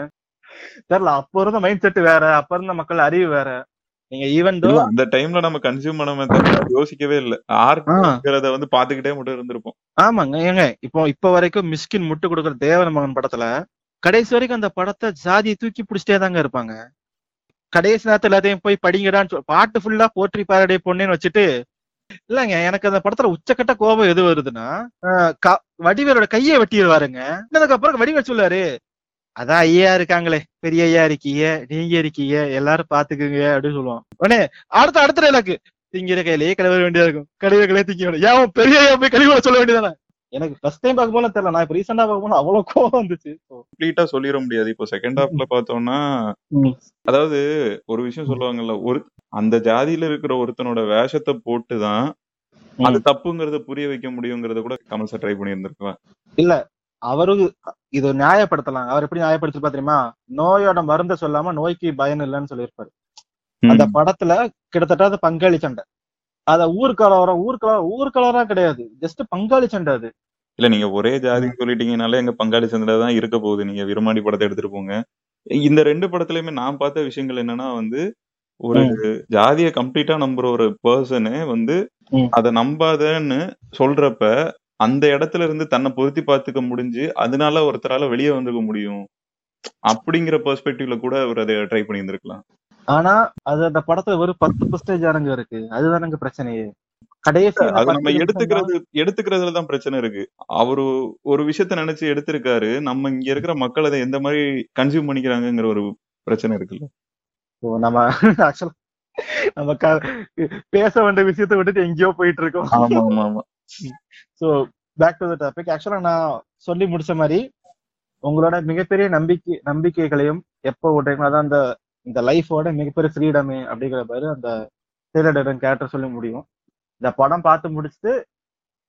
தெரியல அப்ப இருந்த மைண்ட் செட் வேற அப்ப இருந்த மக்கள் அறிவு வேற. நீங்க ஈவன் அந்த டைம்ல நம்ம கன்சியூம் பண்ண யோசிக்கவே இல்ல. ஆர்ட்ங்கிறத வந்து பாத்துக்கிட்டே மட்டும் இருந்திருப்போம். ஆமாங்க ஏங்க இப்போ இப்ப வரைக்கும் மிஸ்கின் முட்டு கொடுக்குற தேவன் மகன் படத்துல கடைசி வரைக்கும் அந்த படத்தை ஜாதியை தூக்கி பிடிச்சிட்டே தாங்க இருப்பாங்க. கடைசி நேரத்துல எல்லாத்தையும் போய் படிங்கடான்னு பாட்டு ஃபுல்லா போற்றி பாரடே பொண்ணேன்னு வச்சுட்டு இல்லங்க எனக்கு அந்த படத்துல உச்சக்கட்ட கோபம் எது வருதுன்னா வடிவேலோட கையை வெட்டிடுவாருங்க. அப்புறம் வடிவேல் சொல்லாரு அதான் ஐயா இருக்காங்களே பெரிய ஐயா இருக்கீங்க நீங்க இருக்கீங்க எல்லாரும் பாத்துக்குங்க அப்படின்னு சொல்லுவான். உடனே அடுத்த அடுத்த டைலாக்கு திங்கிற கையிலேயே கழுவ வேண்டியதா இருக்கும். கழிவுகளே திங்க வேண்டிய ஏன் பெரிய ஐயா போய் கழிவுல சொல்ல வேண்டியதானே? எனக்கு ஃபர்ஸ்ட் டைம் பார்க்கும்போது தெரியல. நான் இப்ப ரீசெண்டா பார்க்கும்போது அவ்வளவு கோவம் வந்துச்சு. கம்ப்ளீட்டா சொல்லிட முடியாது. இப்போ செகண்ட் ஹாஃப்ல பார்த்தோம்னா. அதாவது ஒரு விஷயம் சொல்லுவாங்கல்ல ஒரு அந்த ஜாதியில இருக்கிற ஒருத்தனோட வேஷத்தை போட்டுதான் அது தப்புங்கிறத புரிய வைக்க முடியுங்கிறத கூட கமல் சார் ட்ரை பண்ணி இருந்திருக்கலாம் அவரு இது நியாயப்படுத்தலாம் அவர் எப்படி நியாயப்படுத்திருப்பா தெரியுமா? நோயோட மருந்த சொல்லாம நோய்க்கு பயன் இல்லைன்னு சொல்லியிருப்பாரு. அந்த படத்துல கிட்டத்தட்ட அது பங்காளி சண்டை. அத ஊர்கலவரம் ஊர்கலவரம் ஊர்கலவரா கிடையாது. ஜஸ்ட் பங்காளி சண்டை அது. இல்ல நீங்க ஒரே ஜாதி சொல்லிட்டீங்கனாலே எங்க பங்காளி சந்திர தான் இருக்க போகுது. நீங்க விரும்மாண்டி படத்தை எடுத்துட்டு போங்க. இந்த ரெண்டு படத்துலயுமே நான் பார்த்த விஷயங்கள் என்னன்னா வந்து ஒரு ஜாதியை கம்ப்ளீட்டா நம்புற ஒரு பர்சனு வந்து. அதை நம்பாதன்னு சொல்றப்ப அந்த இடத்துல இருந்து தன்னை பொருத்தி பார்த்துக்க முடிஞ்சு அதனால ஒருத்தரால வெளியே வந்துக்க முடியும். அப்படிங்கிற பெர்ஸ்பெக்டிவ்ல கூட அவர் அதை ட்ரை பண்ணி இருந்திருக்கலாம் ஆனா அது அந்த படத்துல ஒரு பத்து பர்சன்டேஜ் அரங்கு இருக்கு. அதுதானங்க பிரச்சனையே. கடைசி அது நம்ம எடுத்துக்கிறது எடுத்துக்கிறதுல தான் பிரச்சனை இருக்கு. அவரு ஒரு விஷயத்த நினைச்சு எடுத்திருக்காரு. நம்ம இங்க இருக்கிற மக்கள் அதை எந்த மாதிரி கன்சியூம் பண்ணிக்கிறாங்கங்கிற ஒரு பிரச்சனை இருக்குல்ல. நம்ம ஆக்சுவலா நம்ம பேச வேண்டிய விஷயத்தை விட்டுட்டு எங்கேயோ போயிட்டு இருக்கோம். ஆமா ஆமா ஆமா. So back to the topic ஆக்சுவலா நான் சொல்லி முடிச்ச மாதிரி உங்களோட மிகப்பெரிய நம்பிக்கை நம்பிக்கைகளையும் எப்போ விடுறீங்களோ அதான் அந்த இந்த லைஃபோட மிகப்பெரிய ஃப்ரீடமே அப்படிங்கிற மாதிரி அந்த டெய்லர் கேரக்டர் சொல்லி முடியும். இந்த படம் பார்த்து முடிச்சுட்டு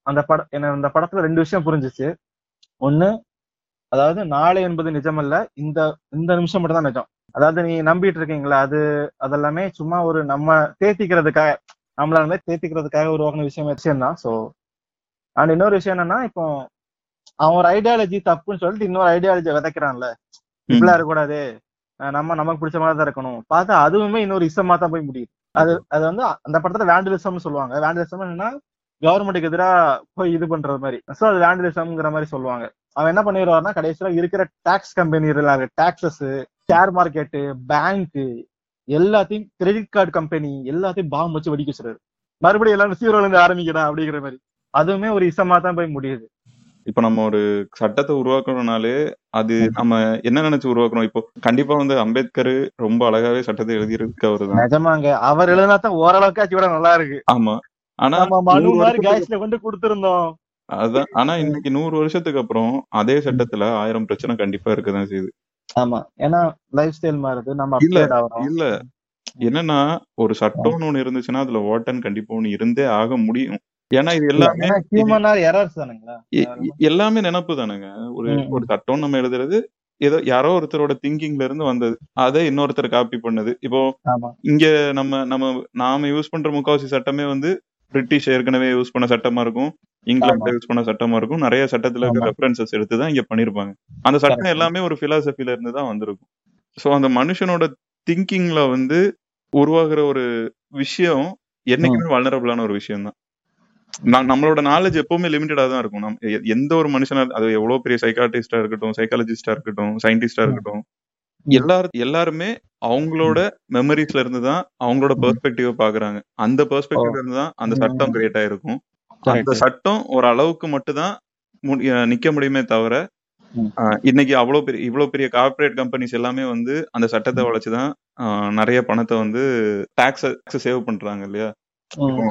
அந்த படம் என்ன இந்த படத்துல ரெண்டு விஷயம் புரிஞ்சிச்சு. ஒன்னு அதாவது நாளை என்பது நிஜமல்ல இந்த இந்த நிமிஷம் மட்டும் தான் நிஜம். அதாவது நீ நம்பிட்டு இருக்கீங்களா அது அதெல்லாமே சும்மா ஒரு நம்ம தேத்திக்கிறதுக்காக நம்மளால தேத்திக்கிறதுக்காக உருவாக்குன விஷயம் விஷயம் தான் ஸோ அண்ட் இன்னொரு விஷயம் என்னன்னா இப்போ அவன் ஒரு ஐடியாலஜி தப்புன்னு சொல்லிட்டு இன்னொரு ஐடியாலஜி விதைக்கிறான்ல. இப்படிலாம் இருக்கக்கூடாது. நம்ம நமக்கு பிடிச்ச மாதிரி தான் இருக்கணும். பார்த்தா அதுவுமே இன்னொரு இசமா தான் போய் முடியுது. அது அது வந்து அந்த படத்துல வேண்டலிசம்னு சொல்லுவாங்க. வேண்டலிசம் என்னன்னா கவர்மெண்ட்டுக்கு எதிரா போய் இது பண்றது மாதிரி. ஸோ அது வேண்டலிசம்ங்கிற மாதிரி சொல்லுவாங்க. அவன் என்ன பண்ணிடுவாருன்னா கடைசியில இருக்கிற tax company taxes share market bank எல்லாத்தையும் கிரெடிட் கார்டு கம்பெனி எல்லாத்தையும் பாம்பு வச்சு வெடிக்க வச்சிருக்காரு மறுபடியும் எல்லாரும் சீரோல இருந்து ஆரம்பிக்கடா அப்படிங்கிற மாதிரி. அதுவுமே ஒரு இசமா தான் போய் முடியுது. இப்ப நம்ம ஒரு சட்டத்தை உருவாக்கணும்னாலே அது நம்ம என்ன நினைச்சு உருவாக்கணும்? இப்போ கண்டிப்பா வந்து அம்பேத்கர் ரொம்ப அழகாவே சட்டத்தை எழுதியிருக்கு அவருதான் நிஜமாங்க. அவர் எழுதினா தான் ஓரளவுக்காச்சும் கூட நல்லா இருக்கு. ஆமா. ஆனா நம்ம மனு நூறு மாதிரி வருஷத்துக்கு காய்ச்சில கொண்டு கொடுத்திருந்தோம். அதான். ஆனா இன்னைக்கு நூறு வருஷத்துக்கு அப்புறம் அதே சட்டத்துல ஆயிரம் பிரச்சனை கண்டிப்பா இருக்கதான் செய்யுது. ஆமா. ஏன்னா லைஃப் ஸ்டைல் மாறுது. நம்ம இல்ல, இல்ல. என்னன்னா ஒரு சட்டம்னு ஒண்ணு இருந்துச்சுன்னா அதுல வாட்டன் கண்டிப்பா ஒண்ணு இருந்தே ஆக முடியும். ஏன்னா இது எல்லாமே எல்லாமே நினப்பு தானுங்க. ஒரு. ஒரு சட்டம் நம்ம எழுதுறது ஏதோ யாரோ ஒருத்தரோட திங்கிங்ல இருந்து வந்தது. அதை இன்னொருத்தர் காப்பி பண்ணது. இப்போ இங்க நம்ம நம்ம நாம யூஸ் பண்ற முக்காவாசி சட்டமே வந்து பிரிட்டிஷ் ஏற்கனவே யூஸ் பண்ண சட்டமா இருக்கும். இங்கிலாந்துல யூஸ் பண்ண சட்டமா இருக்கும். நிறைய சட்டத்துல. ரெஃபரன்சஸ் எடுத்து தான் இங்க பண்ணிருப்பாங்க. அந்த சட்டம். எல்லாமே ஒரு பிலாசபில இருந்து தான் வந்திருக்கும். சோ அந்த மனுஷனோட திங்கிங்ல வந்து உருவாகுற ஒரு விஷயம் என்னைக்குமே வல்னரபிளான ஒரு விஷயம் தான் நம்மளோட நாலேஜ் எப்பவுமே லிமிட்டடா தான் இருக்கும். எந்த ஒரு மனுஷனா அது எவ்வளவு பெரிய சைக்காட்டிஸ்டா இருக்கட்டும் சைக்காலஜிஸ்டா இருக்கட்டும் சயின்டிஸ்டா இருக்கட்டும் எல்லாரும் எல்லாருமே அவங்களோட மெமரிஸ்ல இருந்து தான் அவங்களோட பெர்ஸ்பெக்டிவ பாக்குறாங்க. அந்த பெர்ஸ்பெக்டிவ்ல இருந்து தான் அந்த சட்டம் கிரியேட் ஆயிருக்கும். அந்த. சட்டம் ஒரு அளவுக்கு மட்டும் தான் நிக்க முடியுமே தவிர இன்னைக்கு அவ்வளவு பெரிய இவ்வளவு பெரிய கார்ப்பரேட் கம்பெனிஸ் எல்லாமே வந்து அந்த சட்டத்தை வளைச்சுதான் நிறைய பணத்தை வந்து டாக்ஸ் சேவ் பண்றாங்க இல்லையா?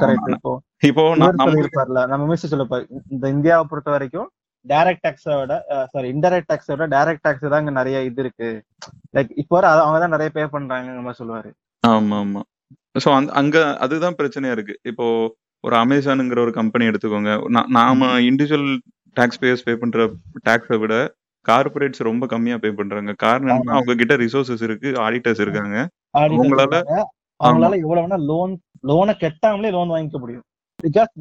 கரெக்ட் இப்போ இப்போ இவர் நம்ம மிஸ் இந்த இந்தியாவை பொறுத்த வரைக்கும் டைரக்ட் டாக்ஸை விட சாரி இன்டைரக்ட் டாக்ஸை விட டைரக்ட் டாக்ஸ் தான் இங்க நிறைய இது இருக்கு. லைக் இப்போ அவங்க தான் நிறைய பே பண்றாங்க நம்ம சொல்லுவாரு. ஆமா ஆமா சோ அந்த அங்க அதுதான் பிரச்சனையா இருக்கு. இப்போ ஒரு அமேசானுங்கிற ஒரு கம்பெனி எடுத்துக்கோங்க. நாம இண்டிவிஜுவல் டாக்ஸ் பேயர்ஸ் பே பண்ற டாக்ஸை விட கார்பரேட்ஸ் ரொம்ப கம்மியா பே பண்றாங்க. காரணம் அவங்க கிட்ட ரிசோர்சஸ் இருக்கு ஆடிட்டர்ஸ் இருக்காங்க. அவங்களால-. அவங்களால எவ்வளவு லோன் லோனை கெட்டாமலே லோன் வாங்கிக்க முடியும். Because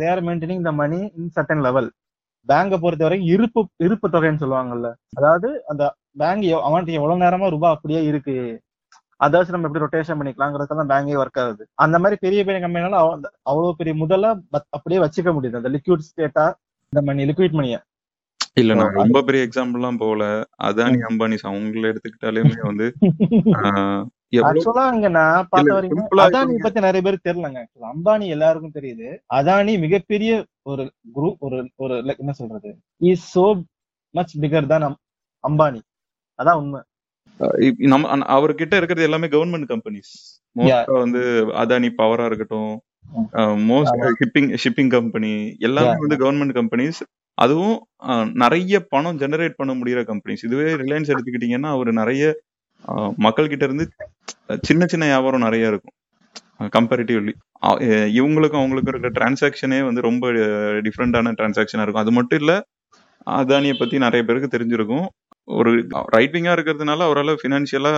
they are maintaining the money in certain level பேங்கை பொறுத்த வரைக்கும் இருப்பு இருப்பு தொகைன்னு சொல்லுவாங்கல்ல. அதாவது அந்த பேங்க் அவன்கிட்ட எவ்வளவு நேரமா ரூபாய் அப்படியே இருக்கு. அதை வச்சு நம்ம எப்படி ரொட்டேஷன் பண்ணிக்கலாங்கிறதுக்கு தான் பேங்கே ஒர்க் ஆகுது. அந்த மாதிரி பெரிய பெரிய கம்பெனினால அவ்வளவு பெரிய முதல்ல அப்படியே வச்சுக்க முடியுது. அந்த லிக்விட் ஸ்டேட்டா இந்த மணி லிக்விட் மணியை இல்ல நான் ரொம்ப பெரிய எக்ஸாம்பிள் எல்லாம் போல அதானி அம்பானிஸ் அவங்கள எடுத்துக்கிட்டாலுமே வந்து (laughs) ஆக்சுவலா அங்க நான் பார்த்த இல்ல, வரைக்கும் simple ஆ அதானி பத்தி நிறைய பேர் தெரியலங்க அம்பானி எல்லாருக்கும் தெரியுது. அதானி மிகப்பெரிய ஒரு குரூப் ஒரு ஒரு என்ன சொல்றது? இஸ் சோ மச் பிகர் தான் அம்பானி. அதான் உண்மை. நம்ம அவர்கிட்ட இருக்கிறது எல்லாமே கவர்மெண்ட் கம்பெனிஸ் மோஸ்டா வந்து அதானி பவரா இருக்கட்டும் மோஸ்ட் ஷிப்பிங் ஷிப்பிங் கம்பெனி எல்லாமே. வந்து கவர்மெண்ட் கம்பெனிஸ் அதுவும் நிறைய பணம் ஜெனரேட் பண்ண முடியற கம்பெனிஸ் இதுவே ரிலையன்ஸ் எடுத்துக்கிட்டீங்கன்னா அவர் நிறைய அஹ், மக்கள் கிட்ட இருந்து சின்ன சின்ன வியாபாரம் நிறைய இருக்கும். கம்பேரிட்டிவ்லி இவங்களுக்கும் அவங்களுக்கும் இருக்கிற டிரான்சாக்ஷனே வந்து ரொம்ப டிஃப்ரெண்டான டிரான்சாக்ஷனா இருக்கும். அது மட்டும் இல்ல அதானியை பத்தி நிறைய பேருக்கு தெரிஞ்சிருக்கும். ஒரு ரைட் விங்கா இருக்கிறதுனால அவரால் ஃபினான்ஷியலா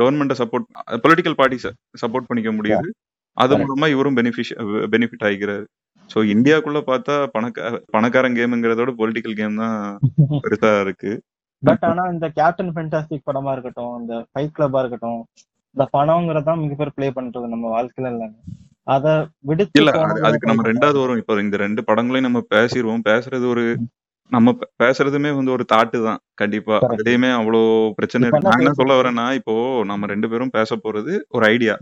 கவர்மெண்ட்டை சப்போர்ட் பொலிட்டிக்கல் பார்ட்டிஸை சப்போர்ட் பண்ணிக்க முடியுது. அது Correct. மூலமா இவரும் பெனிஃபிஷ் பெனிஃபிட் ஆகிக்கிறாரு ஸோ இந்தியாக்குள்ள பார்த்தா பணக்க பணக்காரன் கேம்ங்கிறதோட பொலிட்டிக்கல் கேம் தான் (laughs) பெருசா இருக்கு. பட் ஆனா இந்த கேப்டன் ஃபென்டாஸ்டிக் படமா இருக்கட்டும் இந்த ஃபைட் கிளப்பா இருக்கட்டும் இந்த பணம்ங்கிறதான் மிக பேர் ப்ளே பண்றது நம்ம வாழ்க்கையில இல்லைங்க அத விடுத்து இல்ல அதுக்கு நம்ம ரெண்டாவது வரும் இப்போ இந்த ரெண்டு படங்களையும் நம்ம பேசிடுவோம் பேசுறது ஒரு நம்ம பேசுறதுமே வந்து ஒரு தாட்டு தான் கண்டிப்பா. அதுலயுமே அவ்வளோ பிரச்சனை இருக்கு நான் என்ன சொல்ல? வரேன்னா இப்போ நம்ம ரெண்டு பேரும் பேச போறது ஒரு ஐடியா.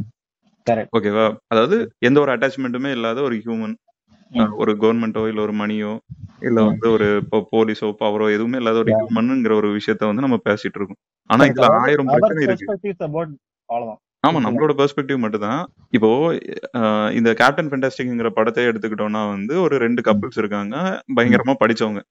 ஓகேவா அதாவது எந்த ஒரு அட்டாச்மெண்ட்டுமே இல்லாத ஒரு ஹியூமன். ஒரு கவர்மெண்ட்டோ இல்ல ஒரு மணியோ இல்ல. வந்து ஒரு போலீஸோ பவரோ எதுவுமே இல்லாத ஒரு. ஹியூமன்ங்கிற ஒரு விஷயத்த வந்து நம்ம பேசிட்டு இருக்கோம். ஆனா. இதுல ஆயிரம் பிரச்சனை இருக்கு. ஆமா நம்மளோட பெர்ஸ்பெக்டிவ் மட்டும் தான் இப்போ இந்த கேப்டன் ஃபென்டாஸ்டிக்ங்கிற படத்தை எடுத்துக்கிட்டோம்னா வந்து ஒரு ரெண்டு கப்பிள்ஸ் இருக்காங்க. பயங்கரமா படிச்சவங்க.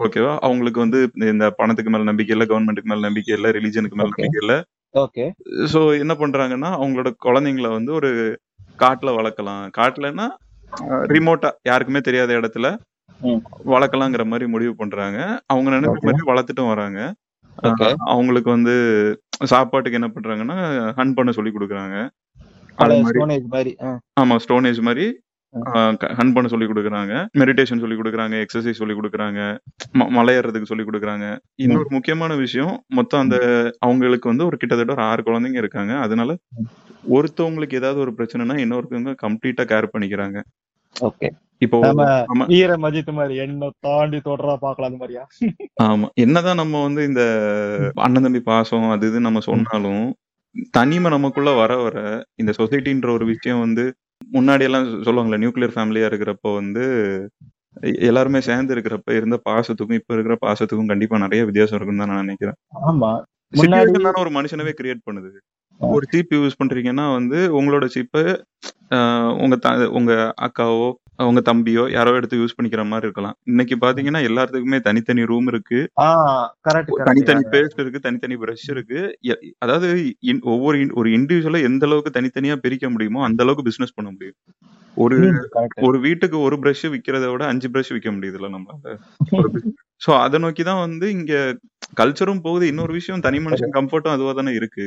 ஓகேவா அவங்களுக்கு வந்து இந்த பணத்துக்கு மேல நம்பிக்கை இல்ல கவர்மெண்ட்டுக்கு மேல நம்பிக்கை இல்ல ரிலிஜனுக்கு மேல. நம்பிக்கை இல்ல. ஓகே சோ என்ன பண்றாங்கன்னா அவங்களோட குழந்தைங்கள வந்து ஒரு காட்டுல வளர்க்கலாம். காட்டுலன்னா ரிமோட்டா யாருக்குமே தெரியாத இடத்துல. வளர்க்கலாங்கிற மாதிரி முடிவு பண்றாங்க. அவங்க நினைச்ச. மாதிரி வளர்த்துட்டும் வராங்க. அவங்களுக்கு வந்து சாப்பாட்டுக்கு என்ன பண்றாங்கன்னா ஹன் பண்ண சொல்லி கொடுக்குறாங்க. ஆமா ஸ்டோனேஜ் மாதிரி. ஹன் பண்ண சொல்லி கொடுக்குறாங்க. மெடிடேஷன் சொல்லி கொடுக்குறாங்க எக்ஸசைஸ் சொல்லி கொடுக்குறாங்க மலையேறதுக்கு சொல்லி கொடுக்குறாங்க. இன்னொரு முக்கியமான விஷயம் மொத்தம் அந்த அவங்களுக்கு வந்து ஒரு கிட்டத்தட்ட ஒரு ஆறு குழந்தைங்க இருக்காங்க. அதனால ஒருத்தவங்களுக்கு ஏதாவது ஒரு பிரச்சனைனா இன்னொருத்தவங்க கம்ப்ளீட்டா கேர் பண்ணிக்கிறாங்க. ஓகே. இப்போ நம்ம வீர மஜித் மாதிரி என்ன தாண்டி தொடரா பாக்கலாம் அந்த மாதிரியா? ஆமா. என்னதான் நம்ம வந்து இந்த அண்ணன் தம்பி பாசம் அது இது நம்ம சொன்னாலும் தனிமை நமக்குள்ள வர வர இந்த சொசைட்டின்ற ஒரு விஷயம் வந்து முன்னாடி எல்லாம் சொல்லுவாங்கல்ல நியூக்ளியர் ஃபேமிலியா இருக்கிறப்போ வந்து எல்லாருமே சேர்ந்து இருக்கிறப்ப இருந்த பாசத்துக்கும் இப்ப இருக்கிற பாசத்துக்கும் கண்டிப்பா நிறைய வித்தியாசம் இருக்குன்னு தான் நான் நினைக்கிறேன். ஆமா. ஒரு மனுஷனவே கிரியேட் பண்ணுது. ஒரு சீப் யூஸ் பண்றீங்கன்னா வந்து உங்களோட சீப்பை உங்க த- உங்க அக்காவோ உங்க தம்பியோ யாரோ எடுத்து யூஸ் பண்ணிக்கிற மாதிரி இருக்கலாம். இன்னைக்கு பாத்தீங்கன்னா எல்லாத்துக்குமே தனித்தனி ரூம் இருக்கு. தனித்தனி பேஸ்ட் இருக்கு தனித்தனி பிரஷ் இருக்கு. அதாவது ஒவ்வொரு ஒரு இண்டிவிஜுவலா எந்த அளவுக்கு தனித்தனியா பிரிக்க முடியுமோ அந்த அளவுக்கு பிசினஸ் பண்ண முடியும். ஒரு ஒரு வீட்டுக்கு ஒரு பிரஷ் விக்கிறத விட அஞ்சு பிரஷ் விற்க முடியுதுல்ல நம்மளால சோ அதை நோக்கி தான் வந்து இங்க கல்ச்சரும் போகுது. இன்னொரு விஷயம் தனி மனுஷன் (laughs) கம்ஃபர்ட்டும் அதுவா தானே இருக்கு.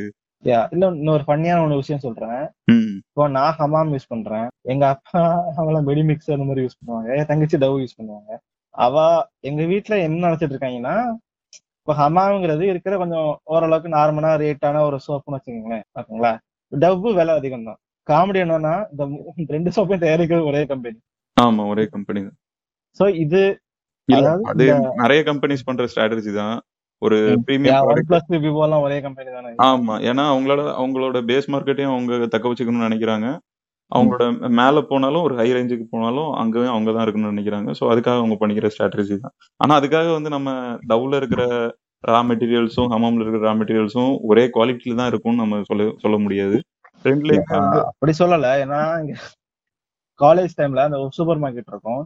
யா இல்ல இன்னொரு ஃபன்னியான ஒரு விஷயம் சொல்றேன். இப்போ நான் ஹமாம் யூஸ் பண்றேன். எங்க அப்பா அவங்களாம் மெடி மிக்ஸ் அந்த மாதிரி யூஸ் பண்ணுவாங்க. என் தங்கச்சி டவ் யூஸ் பண்ணுவாங்க. அவ எங்க வீட்ல என்ன நினைச்சிட்டு இருக்காங்கன்னா இப்போ ஹமாம்ங்கிறது இருக்கிற கொஞ்சம் ஓரளவுக்கு நார்மலா ரேட்டான ஒரு சோப்புன்னு வச்சுக்கோங்களேன். ஓகேங்களா டவ் விலை அதிகம் தான் காமெடி என்னன்னா இந்த ரெண்டு சோப்பையும் தயாரிக்கிறது ஒரே கம்பெனி ஆமா ஒரே கம்பெனி தான். சோ இது நிறைய கம்பெனிஸ் பண்ற ஸ்ட்ராட்டஜி தான். ஒரு பிரீமியம் ஒரே கம்பெனி தானே? ஆமா. ஏன்னா அவங்களோட அவங்களோட பேஸ் மார்க்கெட்டையும் அவங்க தக்க வச்சுக்கணும்னு நினைக்கிறாங்க. அவங்களோட மேல போனாலும் ஒரு ஹை ரேஞ்சுக்கு போனாலும் அங்கேயும் அவங்க தான் இருக்கணும்னு நினைக்கிறாங்க. ஸோ அதுக்காக அவங்க பண்ணிக்கிற ஸ்ட்ராட்டஜி தான். ஆனா அதுக்காக வந்து நம்ம டவ்ல இருக்கிற ரா மெட்டீரியல்ஸும் ஹமாம்ல இருக்கிற ரா மெட்டீரியல்ஸும் ஒரே குவாலிட்டியில தான் இருக்கும்னு நம்ம சொல்ல சொல்ல முடியாது. ரெண்டுலயுமே அப்படி சொல்லல. ஏன்னா காலேஜ் டைம்ல அந்த சூப்பர் மார்க்கெட் இருக்கும்.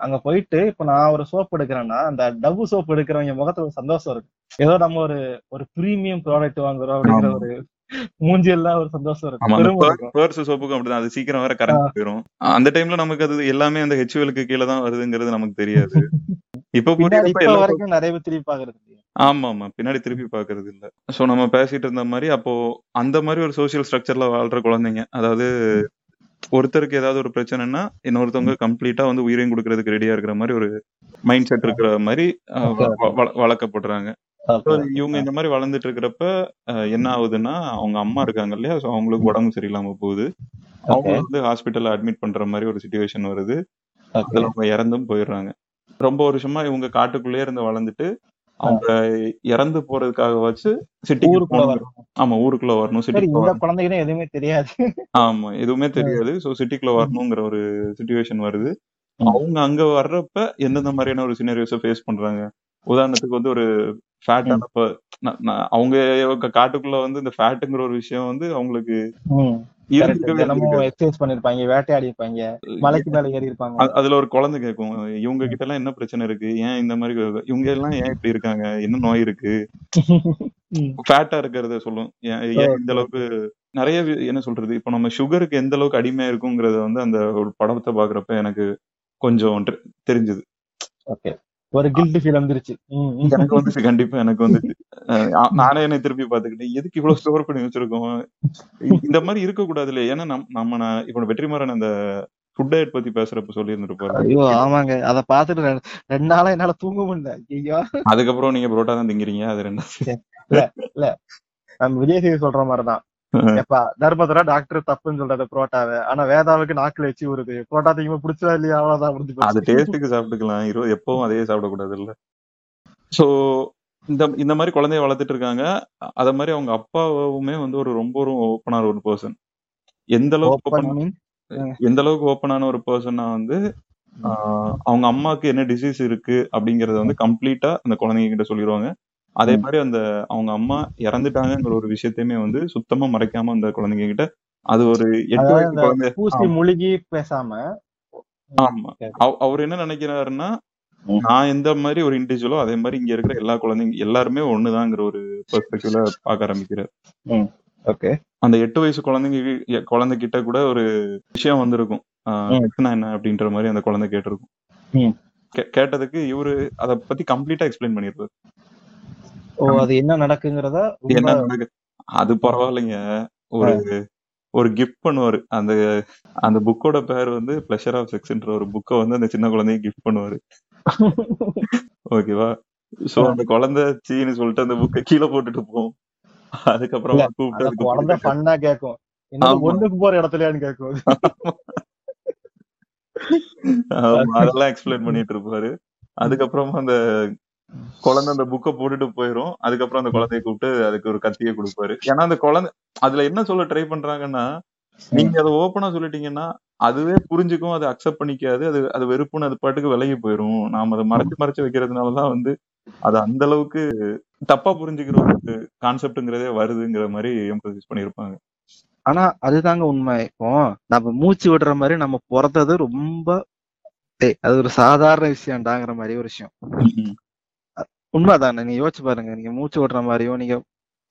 அங்க போயிட்டு இப்ப நான் ஒரு சோப் எடுக்கிறேன்னா அந்த டபு சோப் எடுக்கிறவங்க முகத்துல ஒரு சந்தோஷம் இருக்கு. ஏதோ நம்ம ஒரு ஒரு பிரீமியம் ப்ராடக்ட் வாங்குறோம் அப்படிங்கிற. ஒரு மூஞ்சி எல்லாம் ஒரு சந்தோஷம் இருக்கும் பேர்ஸ் சோப்புக்கும் அப்படிதான். அது சீக்கிரம் வேற கரண்ட் போயிடும் அந்த டைம்ல நமக்கு அது எல்லாமே அந்த ஹெச்வெலுக்கு கீழே தான் வருதுங்கிறது நமக்கு தெரியாது. (laughs) இப்ப வரைக்கும் நிறைய பேர் திரும்பி பாக்குறது ஆமா ஆமா பின்னாடி திருப்பி பாக்குறது இல்ல. சோ நம்ம பேசிட்டு இருந்த மாதிரி அப்போ அந்த மாதிரி ஒரு சோசியல் ஸ்ட்ரக்சர்ல வாழ்ற குழந்தைங்க அதாவது ஒருத்தருக்கு ஏதாவது ஒரு பிரச்சனைனா இன்னொருத்தவங்க கம்ப்ளீட்டா வந்து உயிரையும் கொடுக்கறதுக்கு ரெடியா இருக்கிற மாதிரி ஒரு மைண்ட் செட் இருக்கிற மாதிரி வளர்க்கப்படுறாங்க. இவங்க இந்த மாதிரி வளர்ந்துட்டு இருக்கிறப்ப என்ன ஆகுதுன்னா அவங்க அம்மா இருக்காங்க இல்லையா? சோ அவங்களுக்கு உடம்பு சரியில்லாம போகுது. அவங்க. வந்து ஹாஸ்பிட்டல்ல அட்மிட் பண்ற மாதிரி ஒரு சுச்சுவேஷன் வருது. அதுல அவங்க இறந்தும் போயிடுறாங்க. ரொம்ப வருஷமா இவங்க காட்டுக்குள்ளே இருந்து வளர்ந்துட்டு அவங்க இறந்து போறதுக்காக வச்சு சிட்டிக்கு ஊருக்குள்ள ஆமா ஊருக்குள்ள வரணும் சிட்டிக்குள்ள இந்த எதுவுமே தெரியாது. ஆமா எதுவுமே தெரியாது. சோ சிட்டிக்குள்ள வரணுங்கிற ஒரு சுச்சுவேஷன் வருது. அவங்க அங்க வர்றப்ப எந்தெந்த மாதிரியான ஒரு சினரியோஸ ஃபேஸ் பண்றாங்க? உதாரணத்துக்கு வந்து ஒரு ஃபேட்டான அவங்க காட்டுக்குள்ள வந்து இந்த ஃபேட்டுங்கிற ஒரு விஷயம் வந்து அவங்களுக்கு பண்ணிருப்பாங்க மலைக்கு மேல ஏறி இருப்பாங்க அதுல ஒரு குழந்தை கேட்கும். இவங்க கிட்ட எல்லாம் என்ன பிரச்சனை இருக்கு? ஏன் இந்த மாதிரி இவங்க எல்லாம் ஏன் இப்படி இருக்காங்க? என்ன நோய் இருக்கு. ஃபேட்டா இருக்கிறத சொல்லும். ஏன் இந்த அளவுக்கு நிறைய என்ன சொல்றது? இப்போ நம்ம சுகருக்கு எந்த அளவுக்கு அடிமையா இருக்குங்கிறத வந்து அந்த ஒரு படத்தை பாக்குறப்ப எனக்கு கொஞ்சம் தெரிஞ்சுது. ஓகே ஒரு கில்ட் ஃபீல் வந்துருச்சு. எனக்கு வந்துச்சு கண்டிப்பா எனக்கு வந்துச்சு. நானே என்னை திருப்பி பாத்துக்கிட்டேன் எதுக்கு இவ்வளவு ஸ்டோர் பண்ணி வச்சிருக்கோம்? இந்த மாதிரி இருக்க கூடாது இல்லையா ஏன்னா நம்- நம்ம நான் இப்போ வெற்றிமாறன் அந்த ஃபுட் டயட் பத்தி பேசுறப்ப சொல்லி இருந்திருப்பாரு ஐயோ ஆமாங்க. அத பாத்துட்டு ரெண்டு- ரெண்டு நாளா என்னால தூங்க முடியல. ஐயோ. அதுக்கப்புறம் நீங்க புரோட்டா தான் திங்கிறீங்க. அது ரெண்டாவது. இல்ல இல்ல. நம்ம விஜய் சேது சொல்ற மாதிரிதான். எப்பா தர்மதுரா டாக்டர் தப்புன்னு சொல்றது புரோட்டாவை. ஆனா வேதாவுக்கு நாக்குல வச்சு வருது புரோட்டா திங்க பிடிச்சா இல்லையா? அவ்வளவுதான் முடிஞ்சு அது டேஸ்ட்டுக்கு சாப்பிட்டுக்கலாம். இருபது எப்பவும் அதே சாப்பிடக்கூடாது இல்ல சோ இந்த இந்த மாதிரி குழந்தைய வளர்த்துட்டு இருக்காங்க. அத மாதிரி அவங்க அப்பாவுமே வந்து ஒரு ரொம்ப ஒரு ஓப்பனான ஒரு பர்சன் எந்த அளவுக்கு ஓப்பன் எந்த அளவுக்கு ஓப்பனான ஒரு பர்சன்னா வந்து அவங்க அம்மாக்கு என்ன டிசீஸ் இருக்கு அப்படிங்கறத வந்து கம்ப்ளீட்டா அந்த குழந்தைங்க கிட்ட சொல்லிடுவாங்க அதே. மாதிரி அந்த அவங்க அம்மா இறந்துட்டாங்கங்கிற ஒரு விஷயத்தையுமே வந்து சுத்தமா மறைக்காம அந்த குழந்தைங்க கிட்ட அது ஒரு எட்டு வயசு குழந்தை. பூசி முழுகி பேசாம. ஆமா. அவர் என்ன நினைக்கிறாருன்னா. நான் எந்த மாதிரி ஒரு இண்டிவிஜுவலோ அதே மாதிரி இங்க இருக்கிற எல்லா குழந்தைங்க எல்லாருமே ஒண்ணுதாங்கிற ஒரு பெர்ஸ்பெக்டிவ்ல பார்க்க ஆரம்பிக்கிறார். ஓகே. அந்த எட்டு வயசு குழந்தைங்க குழந்தை கிட்ட கூட ஒரு விஷயம் வந்திருக்கும். என்ன? அப்படின்ற மாதிரி அந்த குழந்தை கேட்டிருக்கும். கேட்டதுக்கு இவரு அத பத்தி கம்ப்ளீட்டா எக்ஸ்பிளைன் பண்ணிருப்பாரு. ஓ அது என்ன நடக்குங்கிறத என்ன நடக்கு அது பரவாயில்லைங்க. ஒரு ஒரு கிஃப்ட் பண்ணுவாரு. அந்த அந்த புக்கோட பேர் வந்து பிளஷர் ஆஃப் செக்ஸ்ன்ற ஒரு புக்கை வந்து அந்த சின்ன குழந்தைக்கு கிஃப்ட் பண்ணுவாரு. ஓகேவா சோ அந்த குழந்தை சீன்னு சொல்லிட்டு அந்த புக்கை கீழே போட்டுட்டு போகும் அதுக்கப்புறமா கூப்பிட்டு குழந்தை ஃபன்னா கேக்கும். ஒண்ணுக்கு போற இடத்துலயான்னு கேக்கும். அதெல்லாம் எக்ஸ்பிளைன் பண்ணிட்டு இருப்பாரு. அதுக்கப்புறமா அந்த குழந்தை அந்த புக்கை போட்டுட்டு போயிரும். அதுக்கப்புறம் அந்த குழந்தைய கூப்பிட்டு அதுக்கு ஒரு கத்தியை கொடுப்பாரு. ஏன்னா அந்த குழந்தை அதுல என்ன சொல்ல ட்ரை பண்றாங்கன்னா நீங்க அதை ஓப்பனா சொல்லிட்டீங்கன்னா அதுவே புரிஞ்சுக்கும் அதை அக்செப்ட் பண்ணிக்காது அது அது வெறுப்புன்னு அது பாட்டுக்கு விலகி போயிரும். நாம அதை மறைச்சு மறைச்சு வைக்கிறதுனாலதான் வந்து அது அந்த அளவுக்கு தப்பா புரிஞ்சுக்கிற ஒரு கான்செப்ட்ங்கிறதே வருதுங்கிற மாதிரி எம்பசிஸ் பண்ணிருப்பாங்க ஆனா அதுதாங்க உண்மை. இப்போ நம்ம மூச்சு விடுற மாதிரி நம்ம பிறந்தது ரொம்ப அது ஒரு சாதாரண விஷயம்டாங்கிற மாதிரி ஒரு விஷயம். உண்மைதானே? நீங்க யோசிச்சு பாருங்க. நீங்க மூச்சு விடுற மாதிரியோ நீங்க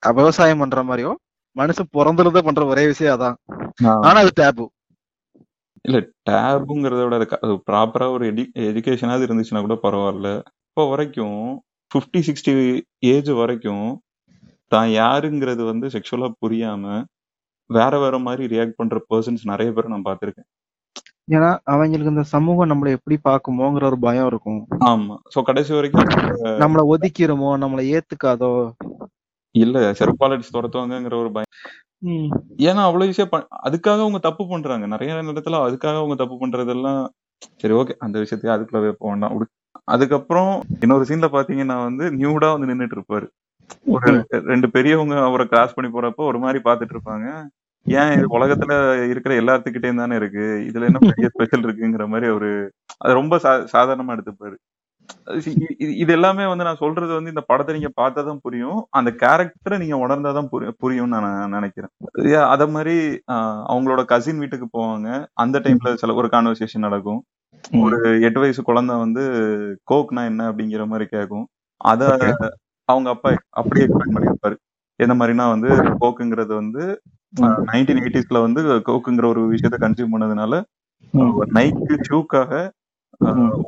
விவசாயம் பண்ற மாதிரியோ மனுஷன் பிறந்தது பண்ற ஒரே விஷயம் அதான். ஆனா அது டேபு. இல்ல டேபுங்கிறத விட அது ப்ராப்பரா ஒரு எடி எஜுகேஷனாவது இருந்துச்சுன்னா கூட பரவாயில்ல. இப்போ வரைக்கும் ஃபிஃப்டி சிக்ஸ்டி ஏஜ் வரைக்கும் தான் யாருங்கிறது வந்து செக்ஷுவலா புரியாம வேற வேற மாதிரி ரியாக்ட் பண்ற பர்சன்ஸ் நிறைய பேர் நான் பார்த்திருக்கேன். ஏன்னா அவங்களுக்கு இந்த சமூகம் நம்மள எப்படி பாக்குமோங்கிற ஒரு பயம் இருக்கும். ஆமா. சோ கடைசி வரைக்கும் நம்மள ஒதுக்கிருமோ நம்மள ஏத்துக்காதோ? இல்ல செருப்பாலடிச்சு துரத்துவாங்கங்கிற ஒரு பயம். ஏன்னா அவ்வளவு விஷயம் அதுக்காக அவங்க தப்பு பண்றாங்க. நிறைய இடத்துல அதுக்காக அவங்க தப்பு பண்றதெல்லாம் சரி ஓகே அந்த விஷயத்தையும் அதுக்குள்ளவே போக வேண்டாம். அதுக்கப்புறம் இன்னொரு சீன்ல பாத்தீங்கன்னா வந்து நியூடா வந்து நின்னுட்டு இருப்பாரு. ஒரு ரெண்டு பெரியவங்க அவரை கிராஸ் பண்ணி போறப்போ ஒரு மாதிரி பாத்துட்டு இருப்பாங்க. ஏன் உலகத்துல இருக்கிற எல்லாத்துக்கிட்டேயும் தானே இருக்கு? இதுல என்ன (laughs) பெரிய ஸ்பெஷல் இருக்குங்கிற மாதிரி அவரு அது ரொம்ப சா சாதாரணமா எடுத்துப்பாரு. இது எல்லாமே வந்து நான் சொல்றது வந்து இந்த படத்தை நீங்க பார்த்தாதான் புரியும். அந்த கேரக்டரை நீங்க உணர்ந்தாதான் புரி- புரியும்னு நான் நினைக்கிறேன். அத மாதிரி ஆஹ், அவங்களோட கசின் வீட்டுக்கு போவாங்க. அந்த டைம்ல சில ஒரு கான்வர்சேஷன் நடக்கும். ஒரு எட்டு வயசு குழந்தை வந்து கோக்னா என்ன? அப்படிங்கிற மாதிரி கேட்கும் அத. அவங்க அப்பா அப்படியே எக்ஸ்பிளைன் பண்ணியிருப்பாரு. எந்த மாதிரினா வந்து கோக்குங்கிறது வந்து நைன்டீன் எயிட்டிஸ்ல வந்து கோக்குங்கிற ஒரு விஷயத்த கன்சியூம் பண்ணதுனால. நைக்கு ஷூக்காக.